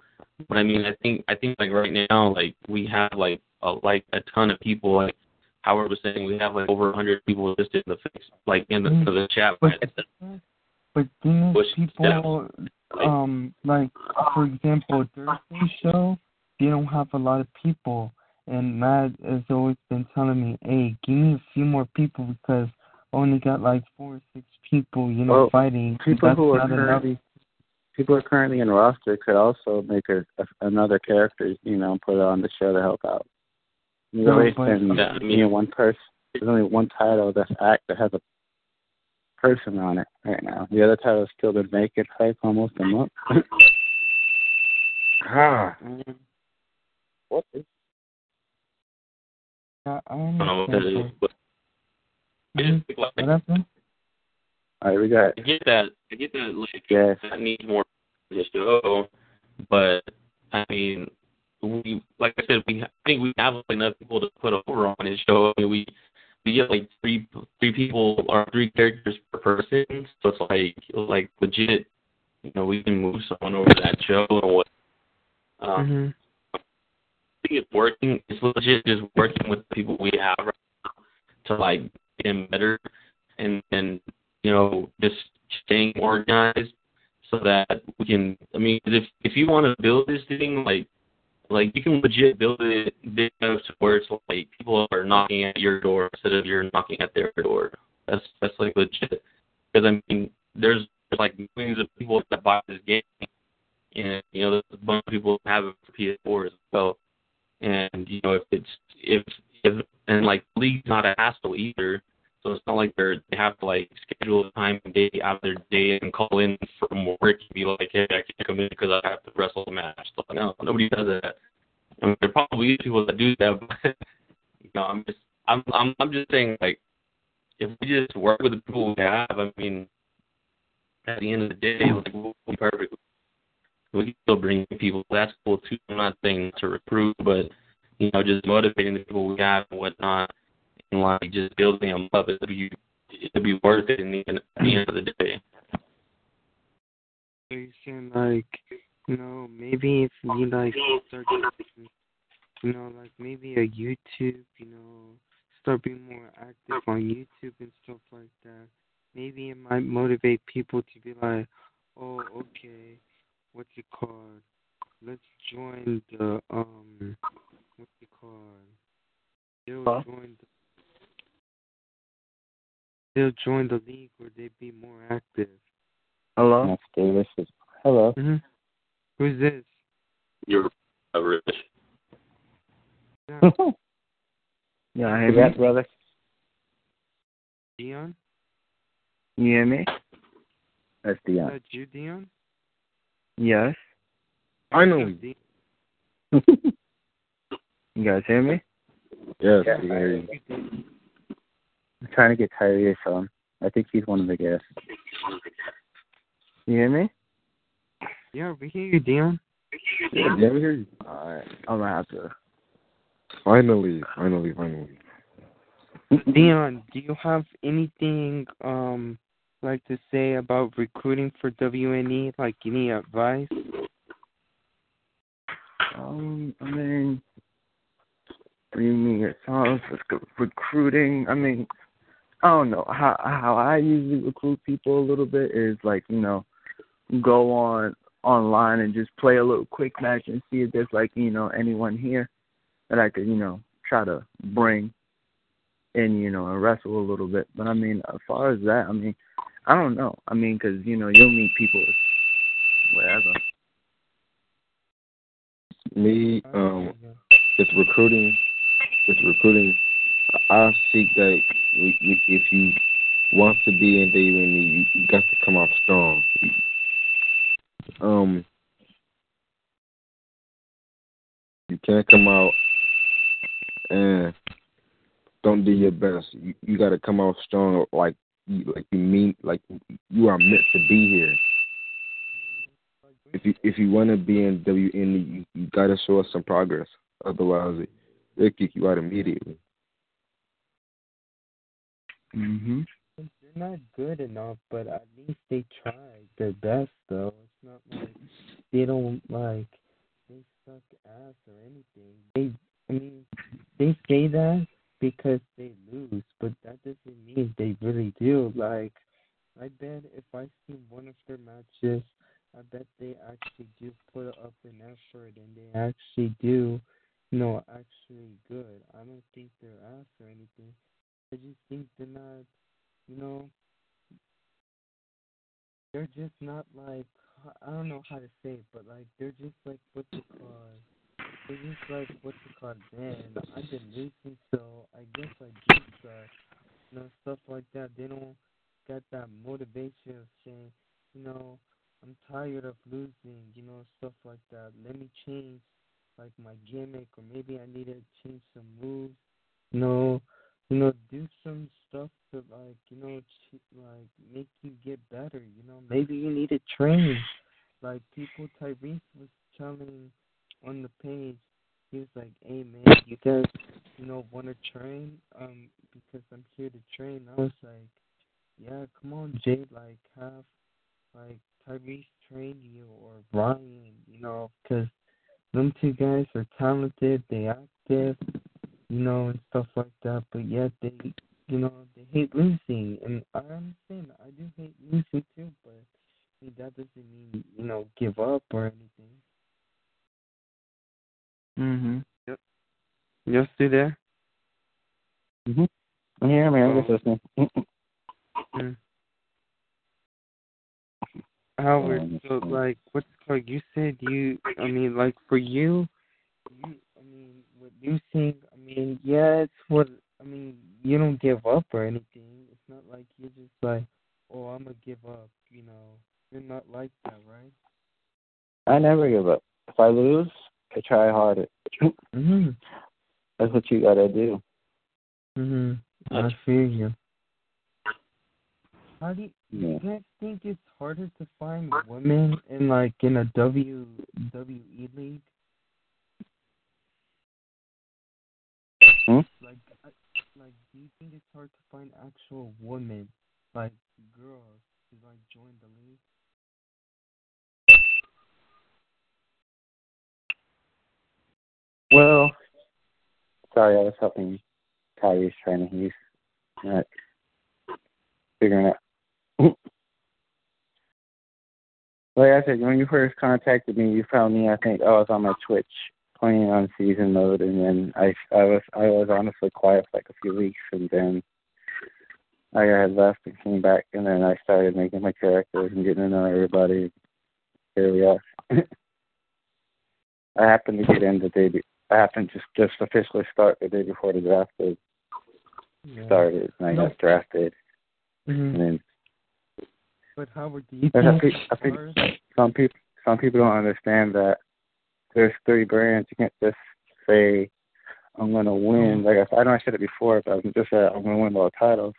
but I mean I think I think like right now like we have like a, like a ton of people like Howard was saying we have like over a hundred people listed in the fix like in the, Mm. the chat. But but there's people um like for example Thursday show they don't have a lot of people and Matt has always been telling me, Hey, give me a few more people because I only got like four or six people, you know, Well, fighting. People That's who are not enough. currently people are currently in roster could also make a, a another character, you know, and put on the show to help out. You No, always but- send Yeah, I mean- you know one person. There's only one title that's act that has a person on it right now. The other title's still been vacant for like almost a month. Ah, what is Yeah, I I don't know what that but it Mhm. like, What happened? all right, we got I get that. I get that. Like, Yes. that needs more to the show, but I mean, we like I said, we I think we have enough people to put over on his show. I mean, we we get like three three people or three characters per person, so it's like like legit. You know, we can move someone over that show and what. Um, Mhm. I think it's working. It's legit just working with the people we have right now to like get them better and and you know just staying organized so that we can. I mean, if if you want to build this thing, like like you can legit build it big enough to where it's like people are knocking at your door instead of you're knocking at their door. That's that's like legit. Because I mean, there's like millions of people that buy this game, and you know, there's a bunch of people that have it for PS4 as well. And you know, if it's if if and like league's not a hassle either, so it's not like they're they have to like schedule a time and day out of their day and call in from work and be like, hey, I can't come in because I have to wrestle a match. So, no, nobody does that. I mean, there probably is people that do that, but you know, I'm just I'm I'm I'm just saying like if we just work with the people we have, I mean, at the end of the day, like we'll be perfect. We can still bring people. That's cool too. I'm not saying to recruit, but you know, just motivating the people we have and whatnot, and like just building them up. It'll be it'll be worth it in the, at the end of the day. So you're saying like, you know, maybe if you like start getting, you know, like maybe a YouTube, you know, start being more active on YouTube and stuff like that. Maybe it might motivate people to be like, oh, okay, what's it called? Let's join the um, what's it called? They'll Huh? join the. They'll join the league where they'd be more active. hello. Max Davis. Is, hello. Mm-hmm. Who's this? You're uh, rich. Yeah, Yeah, I You hear got me. brother? Dion? You hear me? That's Is Dion. that you, Dion? Yes. Finally. Dion? You guys hear me? Yes. Yeah. we can hear you. I'm trying to get Tyrese on. I think he's one of the guests. You hear me? Yeah, we hear you, Dion. Yeah, yeah, we hear you. All right. I'm gonna have to. Finally, finally, finally. Dion, do you have anything um like to say about recruiting for WNE? Like any advice? Um, I mean, what do you mean? It sounds like recruiting. I mean, I don't know how how I usually recruit people a little bit is like you know, go on online and just play a little quick match and see if there's like you know anyone here that I could you know try to bring in you know and wrestle a little bit. But I mean, as far as that, I mean, I don't know. I mean, because you know you'll meet people wherever. Me, um, with recruiting, It's recruiting, I seek that if you want to be in WNE, you, you got to come out strong. Um, you can't come out and don't do your best. You, you got to come out strong, like you, like you mean, like you are meant to be here if you if you want to be in WNE, you, you got to show us some progress. Otherwise, they'll kick you out immediately. Mhm. They're not good enough, but at least they tried their best, though. It's not like they don't like they suck ass or anything. They, I mean, they say that because they lose, but that doesn't mean they really do. Like, I bet if I see one of their matches I bet they actually do put up an effort and they actually do, you know, actually good. I don't think they're ass or anything. I just think they're not, you know, they're just not like I don't know how to say it, but like they're just like what you call they're just like what you call man. I've been losing, so I guess I just uh, you know stuff like that. They don't got that motivation of saying, you know, I'm tired of losing, you know, stuff like that. Let me change like my gimmick or maybe I need to change some moves. You know, you know, do some stuff to like, you know, like make you get better, you know. Maybe you need to train. Like people Tyrese was telling on the page, he was like, Hey man, you guys, you know, wanna train? Um, because I'm here to train. I was like, Yeah, come on, Jay, like have like Tyrese train you or Ryan, you know, because them two guys are talented, they active, you know, and stuff like that. But yet they, you know, they hate losing, and I understand. I do hate losing too, but I mean, that doesn't mean you know give up or anything. Mhm. Yep. You still there? Mhm. Yeah, man, I'm just listening. Mm. Howard, Um, so like, what's called? You said you, I mean, like for you, you, I mean, with you sing, I mean, yeah, it's what, I mean, you don't give up or anything. It's not like you're just like, oh, I'm gonna give up. You know, you're not like that, right? I never give up. If I lose, I try harder. Mhm. That's what you gotta do. Mhm. I feel you. How do you, Yeah. you guys think it's harder to find women in like in a W W E league? Hmm? Like, I- like, do you think it's hard to find actual women, like girls, to like join the league? Well, sorry, I was helping Kyrie's training. He's not figuring out. like I said, when you first contacted me, you found me. I think I was on my Twitch playing on season mode, and then I I was I was honestly quiet for like a few weeks, and then I had left and came back, and then I started making my characters and getting to know everybody. Here we are. I happened to get in the day. Be- I happened to just officially start the day before the draft was Yeah. started, and I No. got drafted. Mhm. And then But Howard, do you I think, I think some people some people don't understand that there's three brands. You can't just say I'm gonna win. Like I, I know I said it before, but I'm just saying I'm gonna win all the titles.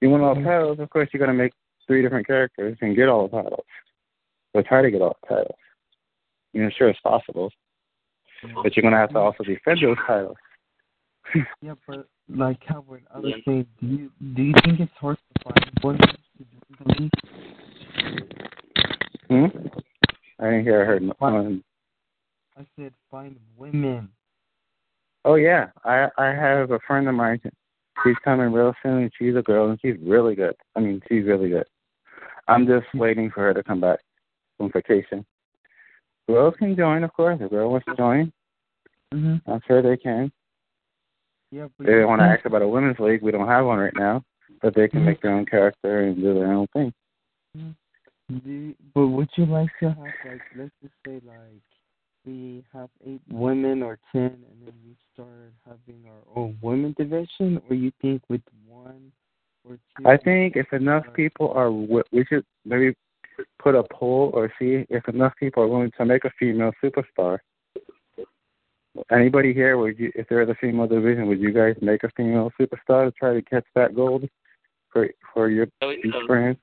You win all the titles, of course you're gonna make three different characters and get all the titles. So try to get all the titles. You know, sure it's possible, but you're gonna have to also defend those titles. Yeah, but like Howard, I was saying, do you do you think it's hard to find women to the Hmm. I didn't hear. I heard. Um, I said find women. oh yeah, I I have a friend of mine. She's coming real soon. She's a girl and she's really good. I mean, she's really good. I'm just mm-hmm. waiting for her to come back from vacation. Girls can join, of course. If a girl wants to join, Mm-hmm. I'm sure they can. Yeah, they want to ask about a women's league, we don't have one right now, but they can make mm-hmm. their own character and do their own thing. Mm-hmm. Do, but would you like to have like let's just say like we have eight women or ten and then we start having our own women division or you think with one or two I think if enough people are, we should maybe put a poll or see if enough people are willing to make a female superstar. Anybody here, would you, if there is a female division, would you guys make a female superstar to try to catch that gold for for your oh, each brand?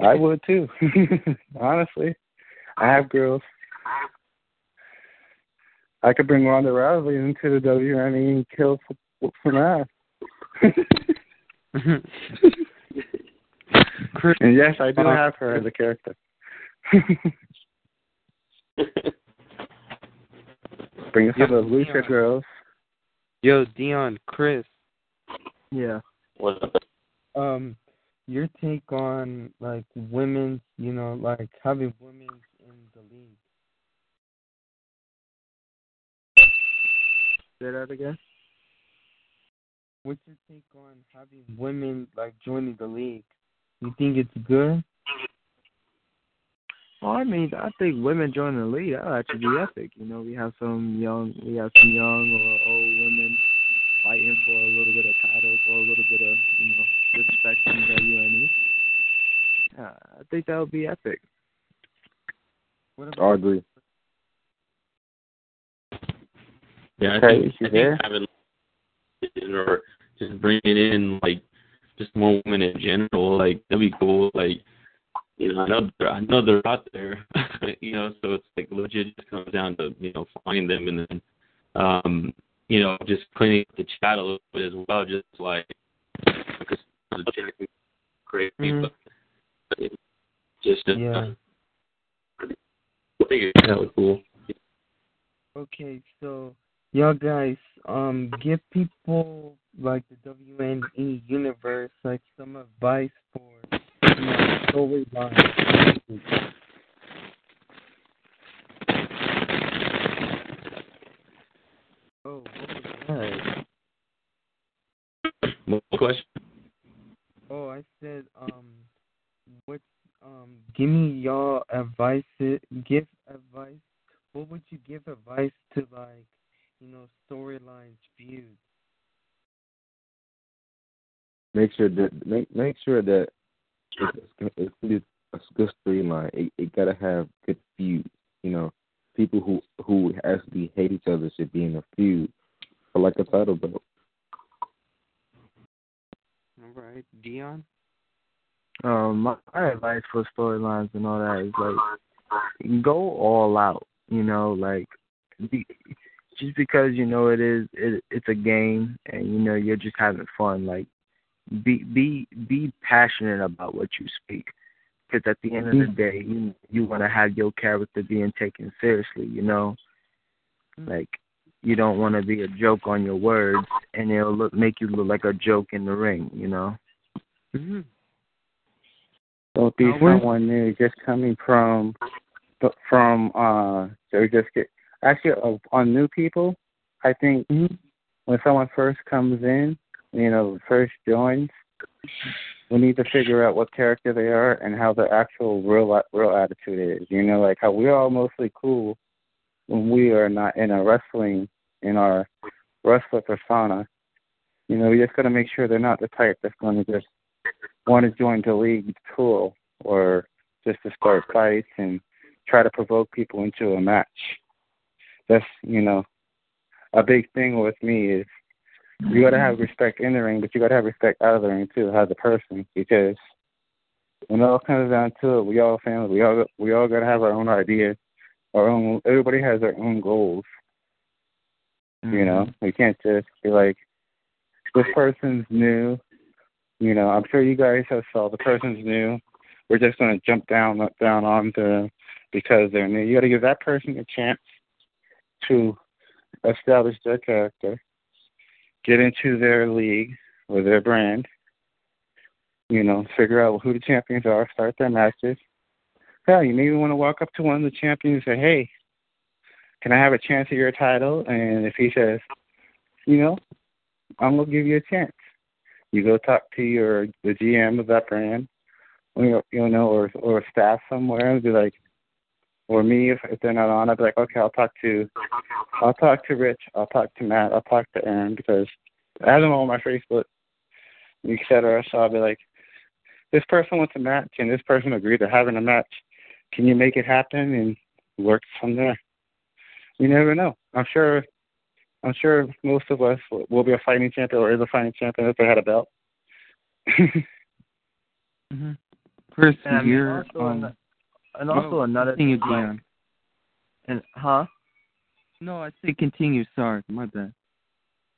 I would too. Honestly, I have girls. I could bring Ronda Rousey into the WNE and kill some, some ass. and yes, I do have her as a character. Bring us some of the Lucha girls. Yo, Dion, Chris, Yeah. What's up? um, your take on like women's, you know, like having women in the league. Say that again. What's your take on having women like joining the league? You think it's good? Well, I mean, I think women joining the league that would actually be epic. You know, we have some young, we have some young or old women fighting for a little bit of titles or a little bit of, you know, respect in WNE. Yeah, I think that would be epic. What I about agree. Yeah, I Okay, think, is she I think having or just bringing in like just more women in general, like that'd be cool. Like you know, I know they're, I know they're out there, you know, so it's like legit just comes down to you know finding them and then um you know just cleaning up the chat a little bit as well, just like because the chat is crazy, Mhm. but it just uh, Yeah. I think that was cool. Okay, so y'all guys, um, give people like the WNE universe like some advice for you know, storyline. Oh, what was that? What question? Oh, I said, um, what, um, give me y'all advice. Give advice. What would you give advice to like, you know, storylines viewed? Make sure that make make sure that it's it's, it's good- a good storyline. It, it gotta have good feuds. You know, people who who actually hate each other should be in a feud for like a title belt. All right, Dion. Um, my, my advice for storylines and all that is like go all out. You know, like be, just because you know it is it, it's a game and you know you're just having fun. Like be be be passionate about what you speak. Because at the end of the day, you you want to have your character being taken seriously. You know, like you don't want to be a joke on your words, and it'll look make you look like a joke in the ring. You know. Mm-hmm. Don't be someone new, just coming from from uh so just get actually uh, on new people. I think when someone first comes in, you know, first joins, we need to figure out what character they are and how their actual real real attitude is. You know, like how we're all mostly cool when we are not in a wrestling in our wrestler persona. You know, we just gotta make sure they're not the type that's gonna just want to join the league tool or just to start fights and try to provoke people into a match. That's you know a big thing with me is you gotta have respect in the ring, but you gotta have respect out of the ring too, as a person, because when it all comes down to it, we all family. We all we all gotta have our own ideas, our own. Everybody has their own goals. You mm-hmm. know, we can't just be like, this person's new. You know, I'm sure you guys have saw the person's new. we're just gonna jump down down on them because they're new. You got to give that person a chance to establish their character, get into their league or their brand. You know, figure out who the champions are, start their matches. Hell, you maybe want to walk up to one of the champions and say, "Hey, can I have a chance at your title?" And if he says, "You know, I'm gonna give you a chance," you go talk to your the GM of that brand, or, you know, or or staff somewhere, and be like, or me if, if they're not on, I'd be like, okay, I'll talk to, I'll talk to Rich, I'll talk to Matt, I'll talk to Aaron because I have them all on my Facebook, etc. So I'll be like, this person wants a match, and this person agreed to having a match. Can you make it happen and work from there? You never know. I'm sure. I'm sure most of us will be a fighting champion or is a fighting champion if they had a belt. mm-hmm. Chris, And you're also, um, ano- and also another continue, thing, Dion. and huh? No, I say continue. Sorry, my bad.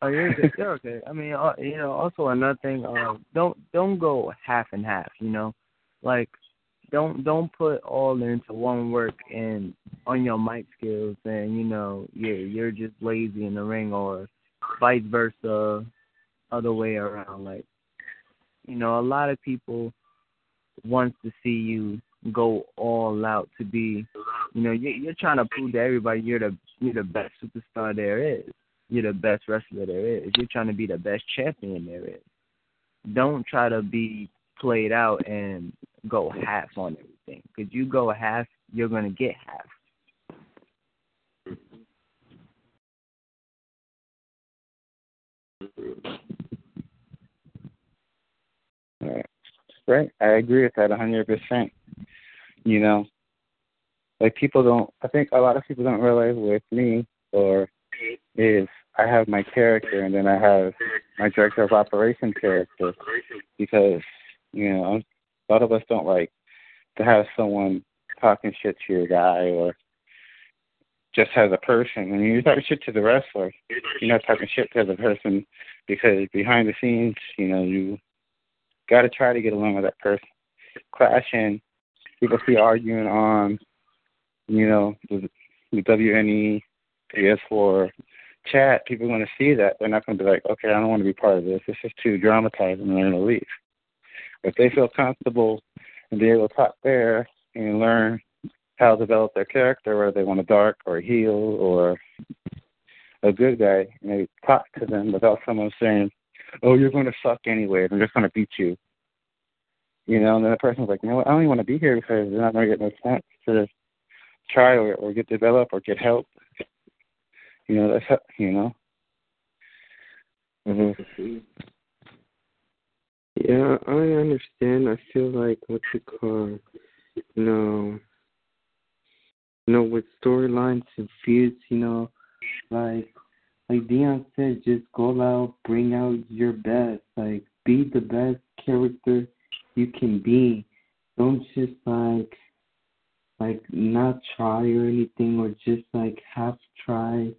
Oh, you're good. You're okay. I mean, uh, you know, also another thing, uh, don't don't go half and half. You know, like don't don't put all into one work and on your mic skills, and you know, you're you're just lazy in the ring, or vice versa, other way around. Like, you know, a lot of people wants to see you go all out to be, you know, you're, you're trying to prove to everybody you're the you're the best superstar there is you're the best wrestler there is. You're trying to be the best champion there is. Don't try to be played out and go half on everything. Because you go half, you're going to get half. Right. Right. I agree with that hundred percent. You know, like people don't. I think a lot of people don't realize with me or is I have my character and then I have my director of operation character because you know a lot of us don't like to have someone talking shit to your guy or just as a person. Mean, you're talking shit to the wrestler. You're not talking shit to the person because behind the scenes, you know, you got to try to get along with that person. Clashing, people see arguing on, you know, the, the WNE, PS4 chat. People are going to see that. They're not going to be like, okay, I don't want to be part of this. This is too dramatized, and they're going to leave. If they feel comfortable and be able to talk there and learn how to develop their character, whether they want a dark or a heel or a good guy, and they talk to them without someone saying, "Oh, you're going to suck anyway. I'm just going to beat you." You know, and then the person's like, "You know? I don't even want to be here because they're not going to get no chance to try or, or get developed or get help." You know, that's you know. Mm-hmm. Yeah, I understand. I feel like what you call, you know, you know, with storylines and feuds, you know, like like Dion said, just go out, bring out your best, like be the best character you can be. Don't just like like not try or anything or just like half try.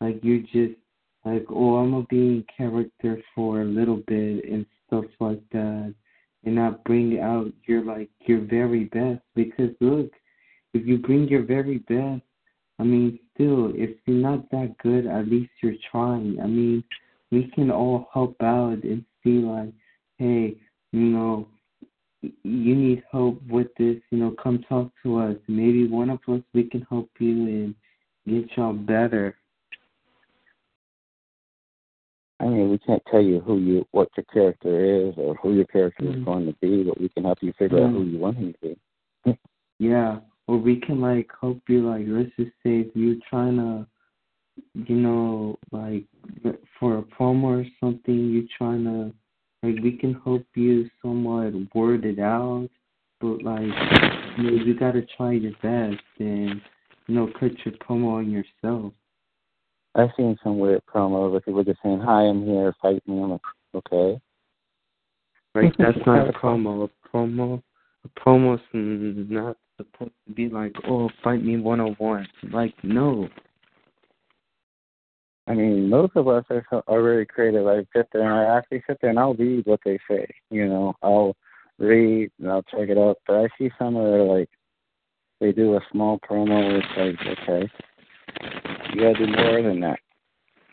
Like you just like, oh I'm gonna be in character for a little bit and stuff like that and not bring out your like your very best because look, if you bring your very best I mean, still, if you're not that good, at least you're trying. I mean, we can all help out and see, like, hey, you know, you need help with this, you know, come talk to us. Maybe one of us, we can help you and get y'all better. I mean, we can't tell you who you, what your character is, or who your character Mm. is going to be, but we can help you figure out who you want him to be. Yeah, or we can like help you. Like, let's just say if you're trying to, you know, like for a promo or something, you're trying to, like, we can help you somewhat word it out. But like, you know, you gotta try your best and, you know, cut your promo on yourself. I've seen some weird promos where people just saying, "Hi, I'm here, fight me." I'm like, okay. Like that's not a promo. A promo, a promo's not supposed to be like, oh, fight me one on one. Like, no. I mean, most of us are, are very creative. I sit there and I actually sit there and I'll read what they say. You know, I'll read and I'll check it out. But I see some of where like they do a small promo. It's like okay, you gotta do more than that.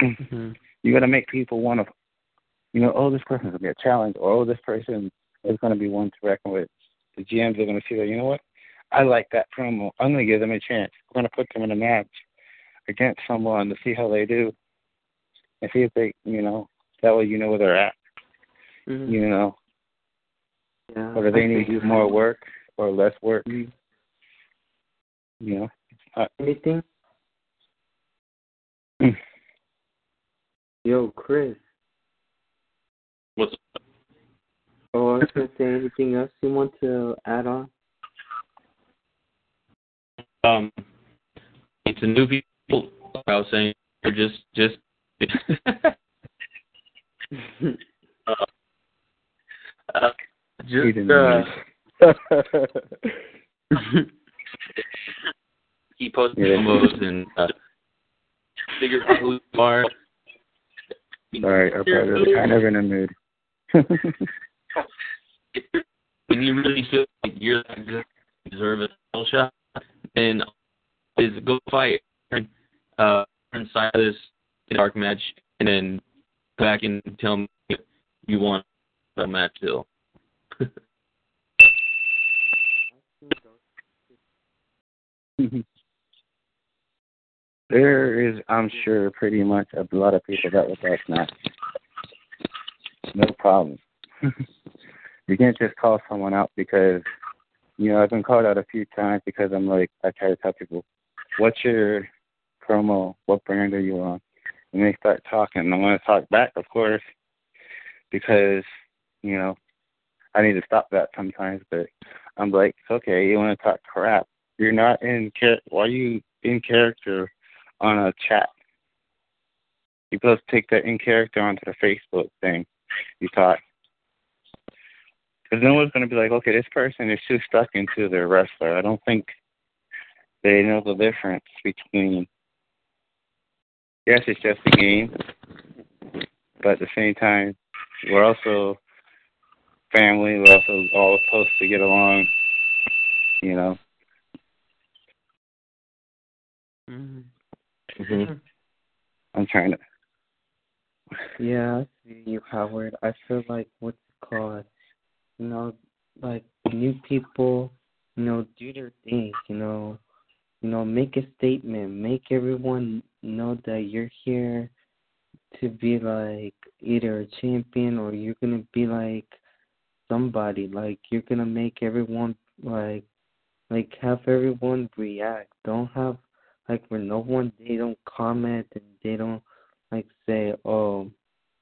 Mm-hmm. You gotta make people want to, you know, oh this person's gonna be a challenge, or oh this person is gonna be one to reckon with. The GMs are gonna see that. You know what? I like that promo. I'm gonna give them a chance. I'm gonna put them in a match against someone to see how they do, and see if they, you know, that way you know where they're at. Mm-hmm. You know, Yeah. whether they I need to think- more work or less work. Mhm. You know, uh, Anything? Mm. Yo, Chris. What's Oh, I was gonna say anything else you want to add on? um it's a new people I was saying they're just just uh, uh, he just uh, posting Yeah. promos and uh, figure out who you are. Sorry, brother's kind of in a mood. when you really feel like you're that good, you deserve a title shot, then is go fight uh inside this dark match and then come back and tell me you want a match still. there is, I'm sure, pretty much a lot of people that would that. No problem. you can't just call someone out because, you know, I've been called out a few times because I'm like, I try to tell people, what's your promo? What brand are you on? And they start talking. I want to talk back, of course, because, you know, I need to stop that sometimes. But I'm like, okay. You want to talk crap? You're not in char- Why are you in character on a chat? You're supposed to take that in character onto the Facebook thing. You talk. Because no one's going to be like, okay, this person is too stuck into their wrestler. I don't think they know the difference between. Yes, it's just a game, but at the same time, we're also family. We're also all supposed to get along. You know. Mm-hmm. Mhm. I'm trying to. Yeah, I see you, Howard. I feel like what's it called? You know, like new people, you know, do their thing, you know, you know, make a statement, make everyone know that you're here to be like either a champion or you're gonna be like somebody. Like you're gonna make everyone like like have everyone react. Don't have like where no one they don't comment and they don't like say, oh,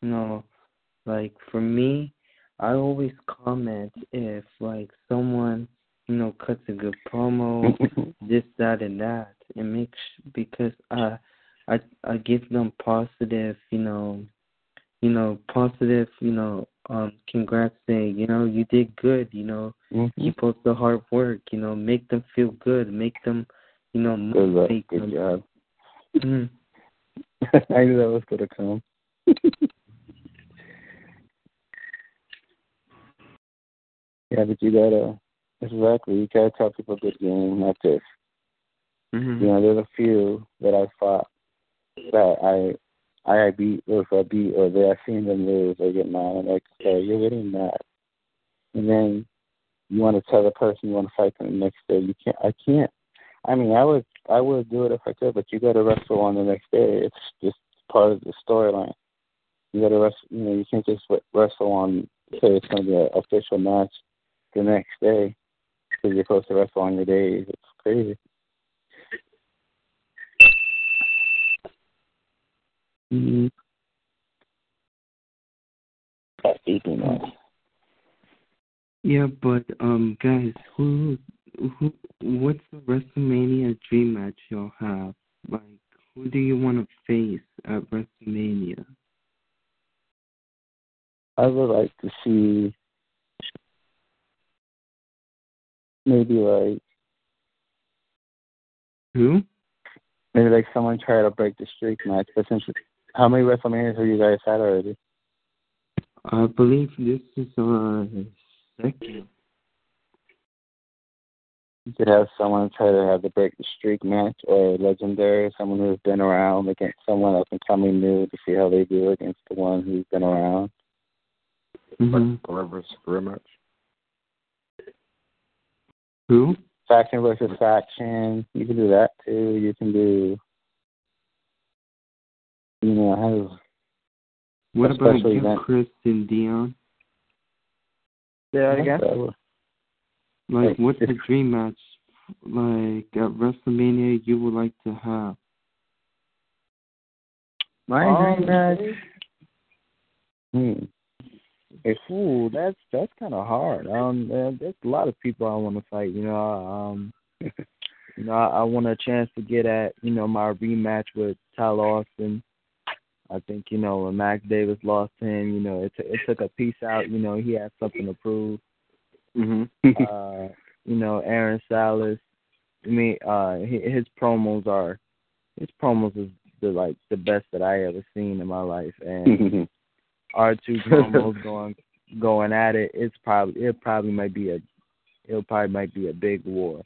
no, like for me, I always comment if like someone, you know, cuts a good promo, this, that, and that, and make sh- because I, I, I give them positive, you know, you know, positive, you know, um, congrats saying, you know, you did good, you know, Mm-hmm. keep up the hard work, you know, make them feel good, make them, you know, Good luck. motivate Good them. job. Mhm. I knew that was gonna come. yeah, but you gotta exactly. You gotta tell people good game, not this. Mhm. You know, there's a few that I fought that I I beat or if I beat or that I seen them lose, I get mad. I'm like, okay, you're getting mad, and then you want to tell the person you want to fight them the next day. You can't. I can't. I mean, I would I would do it if I could, but you got to wrestle on the next day. It's just part of the storyline. You got to wrestle. You know, you can't just wrestle on say it's going to be an official match the next day because you're supposed to wrestle on your days. It's crazy. Mm-hmm. That's deep enough. Yeah, but um, guys, who, who, what's the WrestleMania dream match y'all have? Like, who do you want to face at WrestleMania? I would like to see maybe like Who? maybe like someone try to break the streak match. But since how many WrestleManias have you guys had already? I believe this is our second. You could have someone try to have the break the streak match, or legendary, someone who's been around against someone up and coming new to see how they do against the one who's been around. Mm-hmm. Like forever career match. Who? Faction versus faction. You can do that too. You can do, you know, have What A about special you, event. Chris and Dion? yeah, again? Like, Like, what's the dream match like at WrestleMania you would like to have? My Um, dream match. Hmm. Ooh, that's that's kind of hard. Um, there's a lot of people I want to fight. You know, um, you know, I, I want a chance to get at you know my rematch with Tyler Austin. I think you know when Max Davis lost to him, you know, it t- it took a piece out. You know, he had something to prove. Mm-hmm. Uh, you know, Aaron Salas. I mean, uh, hi- his promos are his promos is the like the best that I ever seen in my life, and our two promos going going at it, it's probably it probably might be a it probably might be a big war.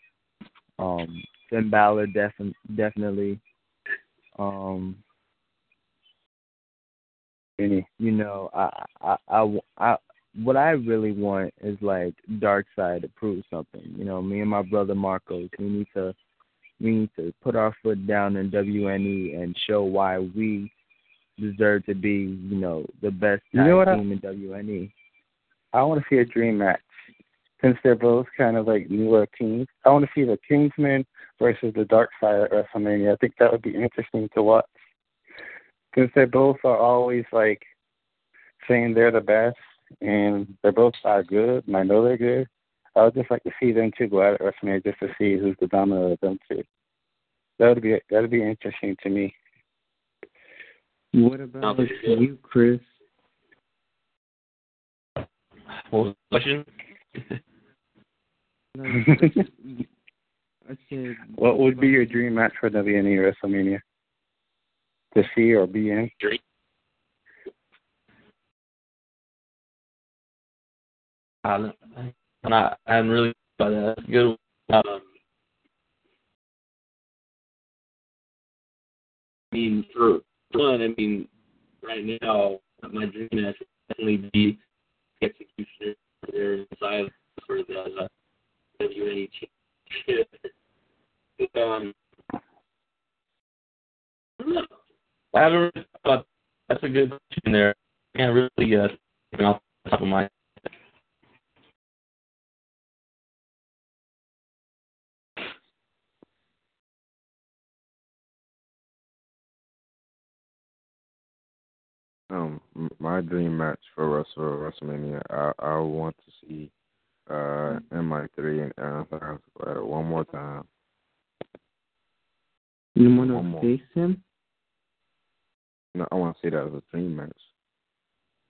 Um, Finn Balor defi- definitely. Um, you know, I, I, I, I, what I really want is like Dark Side to prove something. You know, me and my brother Marcos, we need to, we need to put our foot down in WNE and show why we deserve to be, you know, the best You know what I- team in. WNE. I want to see a dream match. Since they're both kind of like newer teams, I want to see the Kingsmen versus the Dark Side at WrestleMania. I think that would be interesting to watch. Since they both are always like saying they're the best and they're both are good, and I know they're good. I would just like to see them two go at it at WrestleMania just to see who's the dominant of them two. That would be that would be interesting to me. What about you, Chris? What was the question? Like, I said, what would be your dream match for WNE WrestleMania? To see or be in? Dream? I, don't- I'm not, really thought of that. That's a good. Um, I mean, for one, I mean, right now, my dream would definitely be execution there inside for the uh, WNE championship. um, I haven't really thought. That's a good question there. I can't really uh, off the top of my Um, my dream match for Wrestle WrestleMania, I I want to see uh MI3 and Aaron Styles go one more time. you want One to more. face him? No, I want to see that as a dream match.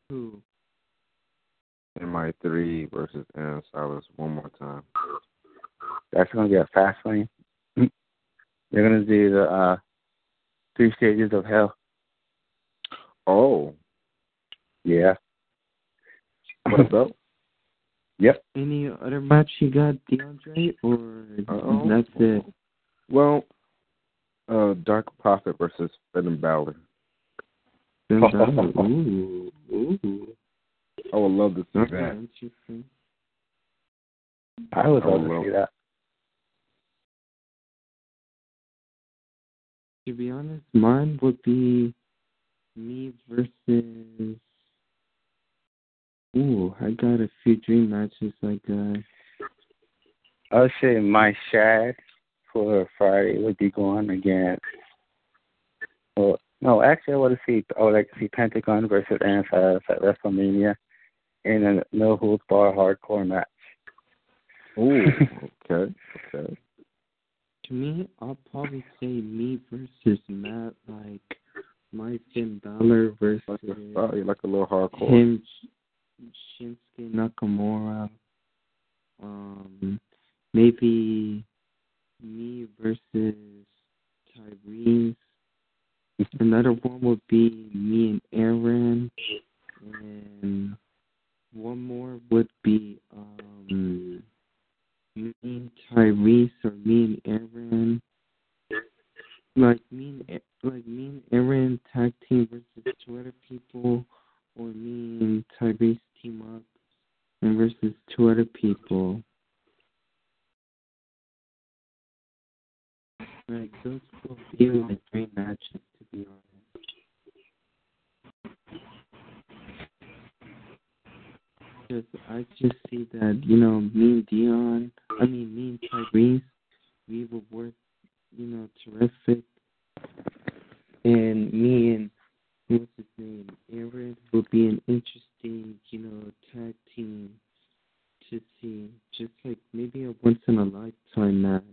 Who? MI3 versus Aaron Styles one more time. That's gonna be a Fastlane. They're gonna do the uh three stages of hell. Oh, Yeah. what about? Yep. Any other match you got, DeAndre, or Uh-oh. that's it? Well, uh, Dark Prophet versus Finn Balor. Finn Balor. Ooh, ooh. I would love to see That's that. interesting. I would Oh, love to see that. To be honest, mine would be me versus. Ooh, I got a few dream matches like uh I would say my Shad for Friday would be going against well no, actually I want to see I would like to see Pentagon versus Styles at WrestleMania in a no holds bar hardcore match. Ooh, okay, okay. to me I'll probably say me versus Matt like my Finn Balor versus Like a, you like a little hardcore. him Shinsuke Nakamura. Um maybe me versus Tyrese. Another one would be me and Aaron. And one more would be um me and Tyrese or me and Aaron. Like me and like me and Aaron tag team versus two other people, or me and Tyrese team up and versus two other people. Like those will be my dream matches, to be honest. Because I just see that you know me and Dion, I mean me and Tyrese, we will work, you know, terrific. And me and what's his name, Aaron, will be an interesting, you know, tag team to see. Just like maybe a once in a lifetime match.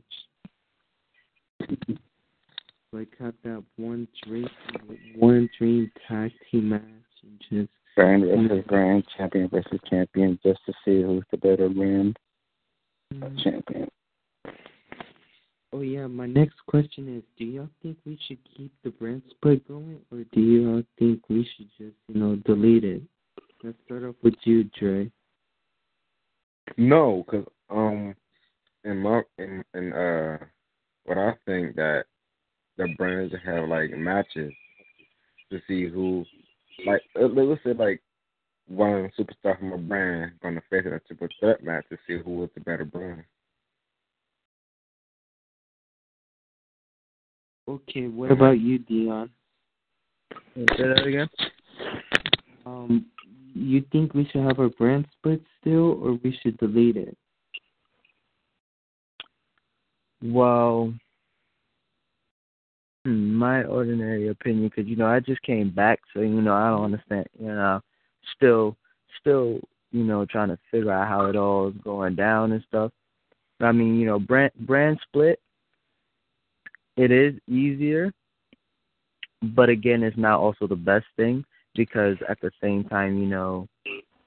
like have that one dream, one dream tag team match, and just Brand versus brand, champion versus champion, just to see who's the better brand mm-hmm. champion. Oh yeah, my next question is: Do y'all think we should keep the brand split going, or do y'all think we should just, you know, delete it? Let's start off with you, Dre. No, because um, in my in in uh, what I think that the brands have like matches to see who, like uh, let's say like one superstar from a brand going to face a triple threat match to see who was the better brand. Okay, what about you, Dion? Say that again. Um, you think we should have our brand split still, or we should delete it? Well, hmm, my ordinary opinion, because you know I just came back, so you know I don't understand. You know, still, still, you know, trying to figure out how it all is going down and stuff. I mean, you know, brand brand split. It is easier, but again, it's not also the best thing because at the same time, you know,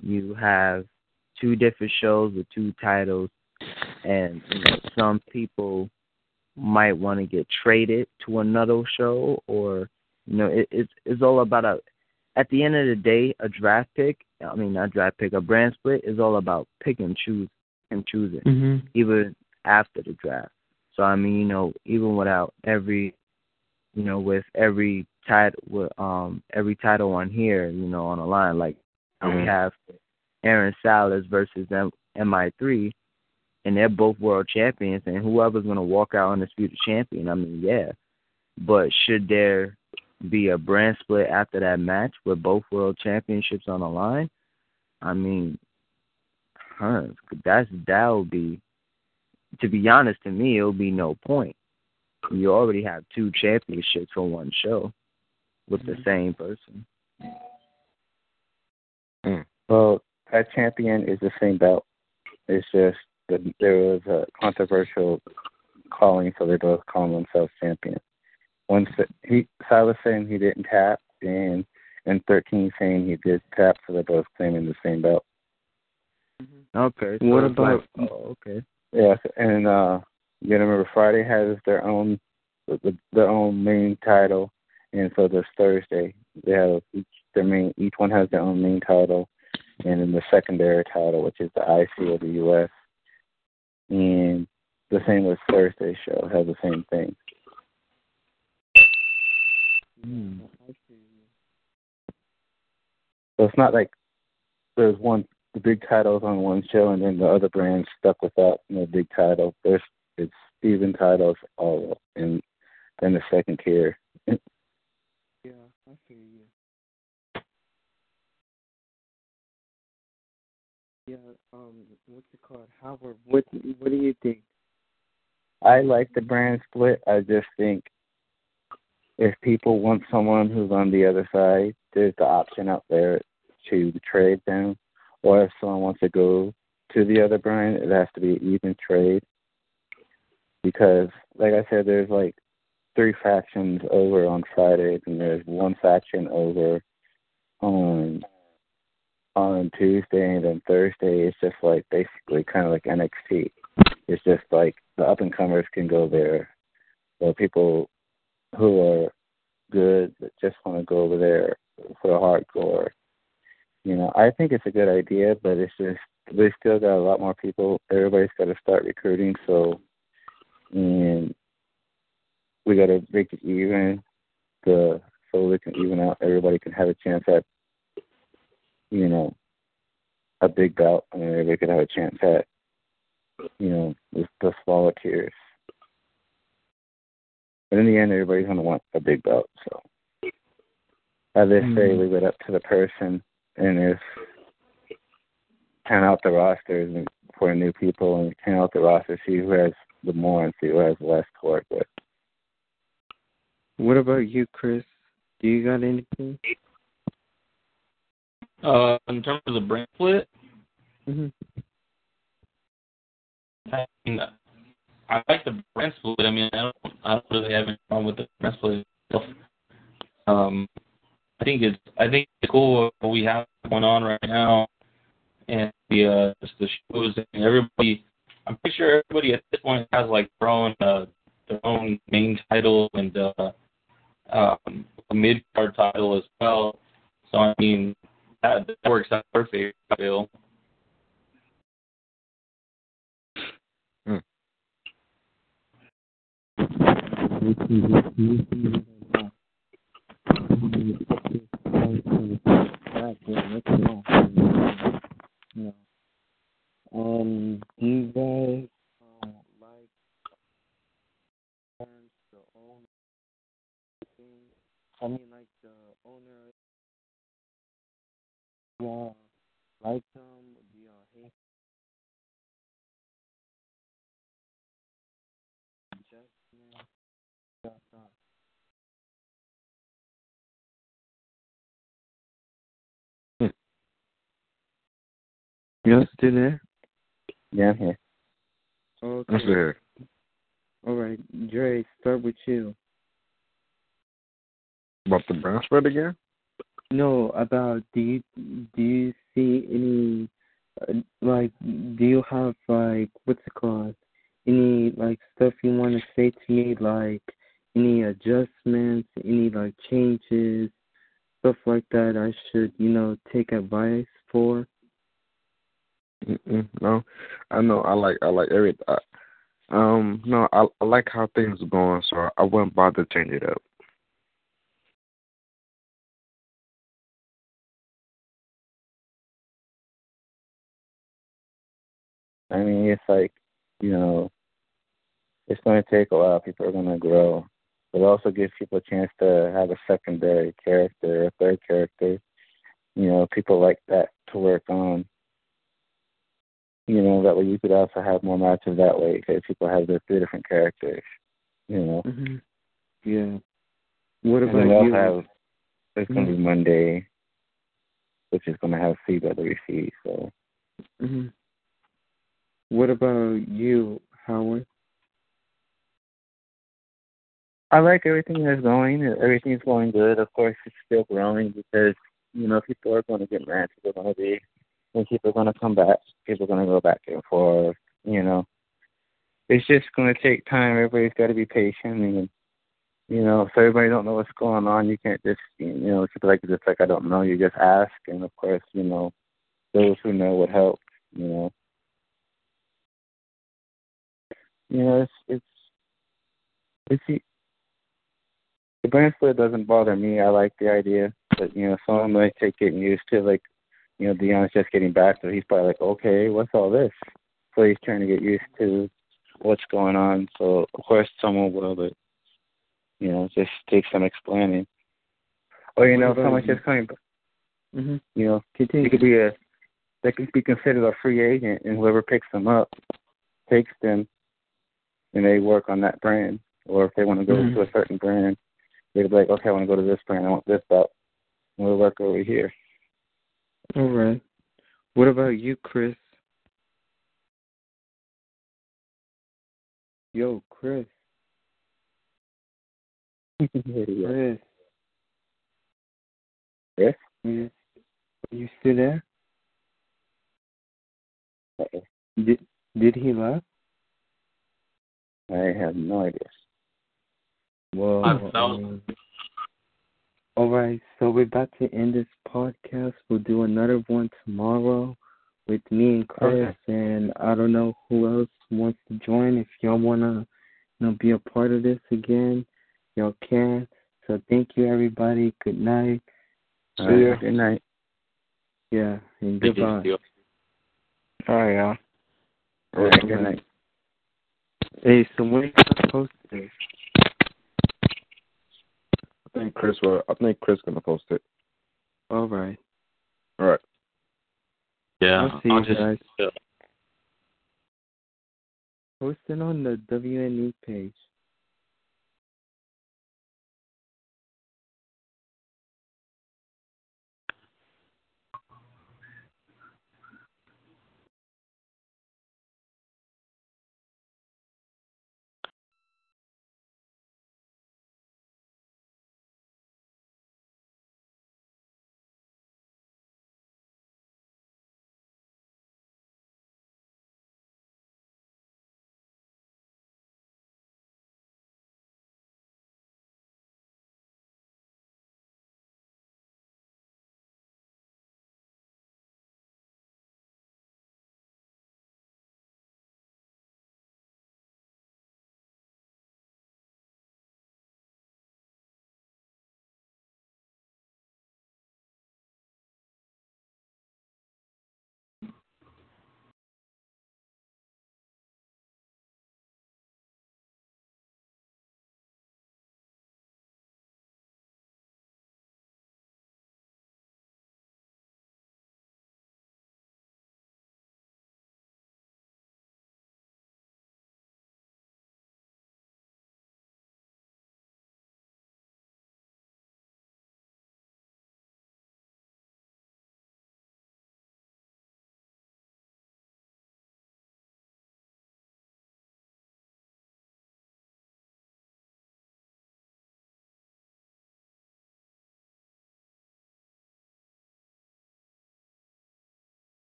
you have two different shows with two titles, and you know, some people might want to get traded to another show, or you know, it, it's it's all about a. At the end of the day, a draft pick. I mean, not draft pick. A brand split is all about pick and choose and choosing, Mm-hmm. even after the draft. So I mean, you know, even without every, you know, with every title, with um every title on here, you know, on the line, like we Mhm. have Aaron Salas versus M- MI3, and they're both world champions, and whoever's gonna walk out undisputed champion, I mean, yeah. But should there be a brand split after that match with both world championships on the line? I mean, huh, that's that would be to be honest, to me, it would be no point. You already have two championships on one show with the mm-hmm. same person. Mm. Well, that champion is the same belt. It's just that there was a controversial calling, so they both call themselves champion. One sa- he Silas saying he didn't tap, and and thirteen saying he did tap, so they're both claiming the same belt. Mm-hmm. Okay. What so it's about- like- oh, okay. Yes, and uh, you gotta remember Friday has their own their own main title, and so does Thursday. They have each their main each one has their own main title, and then the secondary title, which is the IC of the U.S. And the same with Thursday show has the same thing. Hmm. So it's not like there's one the big titles on one show and then the other brand's stuck without no big title. There's it's even titles all in then the second tier. Yeah, I feel you. Yeah, um, what's it called? Howard, what what do you think? I like the brand split. I just think if people want someone who's on the other side, there's the option out there to trade them. Or if someone wants to go to the other brand, it has to be an even trade. Because, like I said, there's like three factions over on Fridays, and there's one faction over on on Tuesday, and then Thursday it's just like basically kind of like NXT. It's just like the up and comers can go there, or people who are good that just want to go over there for the hardcore. You know, I think it's a good idea, but it's just they still got a lot more people. Everybody's got to start recruiting, so and we got to make it even, the so we can even out. Everybody can have a chance at, you know, a big bout, and everybody could have a chance at, you know, the, the smaller tiers. But in the end, everybody's gonna want a big bout. So, as they say, Mhm. leave it up to the person, and if count out the rosters and for new people and count out the roster, see who has the more and see who has less to work with. What about you, Chris? Do you got anything? Uh, in terms of the brand split, hmm I mean, I like the brand split. I mean, I don't, I don't really have any problem with the brand split itself. Um, I think it's, I think it's cool what we have going on right now, and the uh, just the shows and everybody. I'm pretty sure everybody at this point has like their own, uh, their own main title and uh, um, a mid card title as well. So I mean, that, that works out perfect. I feel. Um, do you guys um, like um, the owner? I mean, like the owner. Yeah, like them. You still there? Yeah, I'm here. Okay. I'm still here. All right, Dre, start with you. About the brown spread again? No, about do you do you see any uh, like do you have like what's it called? Any like stuff you want to say to me like any adjustments, any like changes, stuff like that I should, you know, take advice for? Mm-mm, no, I know. I like. I like every. I, um, no, I, I like how things are going, so I wouldn't bother to change it up. I mean, it's like, you know, it's going to take a while. People are going to grow. But it also gives people a chance to have a secondary character, a third character. You know, people like that to work on. You know, that way you could also have more matches that way because people have their three different characters. You know. Mhm. Yeah. What about then they'll you? have, it's going to Mhm. be Monday, which is going to have CWC. So, hmm What about you, Howard? I like everything that's going. Everything's going good. Of course, it's still growing because you know people are going to get mad. People are going to be, people are going to come back. People are going to go back and forth. You know, it's just going to take time. Everybody's got to be patient, and you know, if everybody don't know what's going on, you can't just you know people like just like I don't know. You just ask, and of course, you know, those who know would help. You know, you know, it's it's it's the brand split doesn't bother me. I like the idea, but you know, some of might take getting used to. Like, you know, Dion's just getting back, so he's probably like, okay, what's all this? So he's trying to get used to what's going on. So of course, someone will, but you know, just take some explaining. Or you know, about someone's just coming. Mhm. You know, Continue. he could be a they could be considered a free agent, and whoever picks them up takes them, and they work on that brand. Or if they want to go Mhm. to a certain brand, they'd be like, okay, I want to go to this brand. I want this belt. And we'll work over here. All right. What about you, Chris? Yo, Chris. yeah. Chris. Yes? You, you still there? Uh-oh. Did Did he left? I have no idea. Whoa. I- that was- um, all right, so we're about to end this podcast. We'll do another one tomorrow. with me and Chris, and I don't know who else wants to join. If y'all wanna, you know, be a part of this again, y'all can. So thank you, everybody. Good night. See ya. Good night. Yeah, and Thank you. goodbye. All right, y'all. All All right, right, good night. Hey, so when are you gonna post this? I think Chris will. I think Chris gonna post it. All right. All right. Yeah, I'll see I'll you just guys. uh, Post it on the WNE page.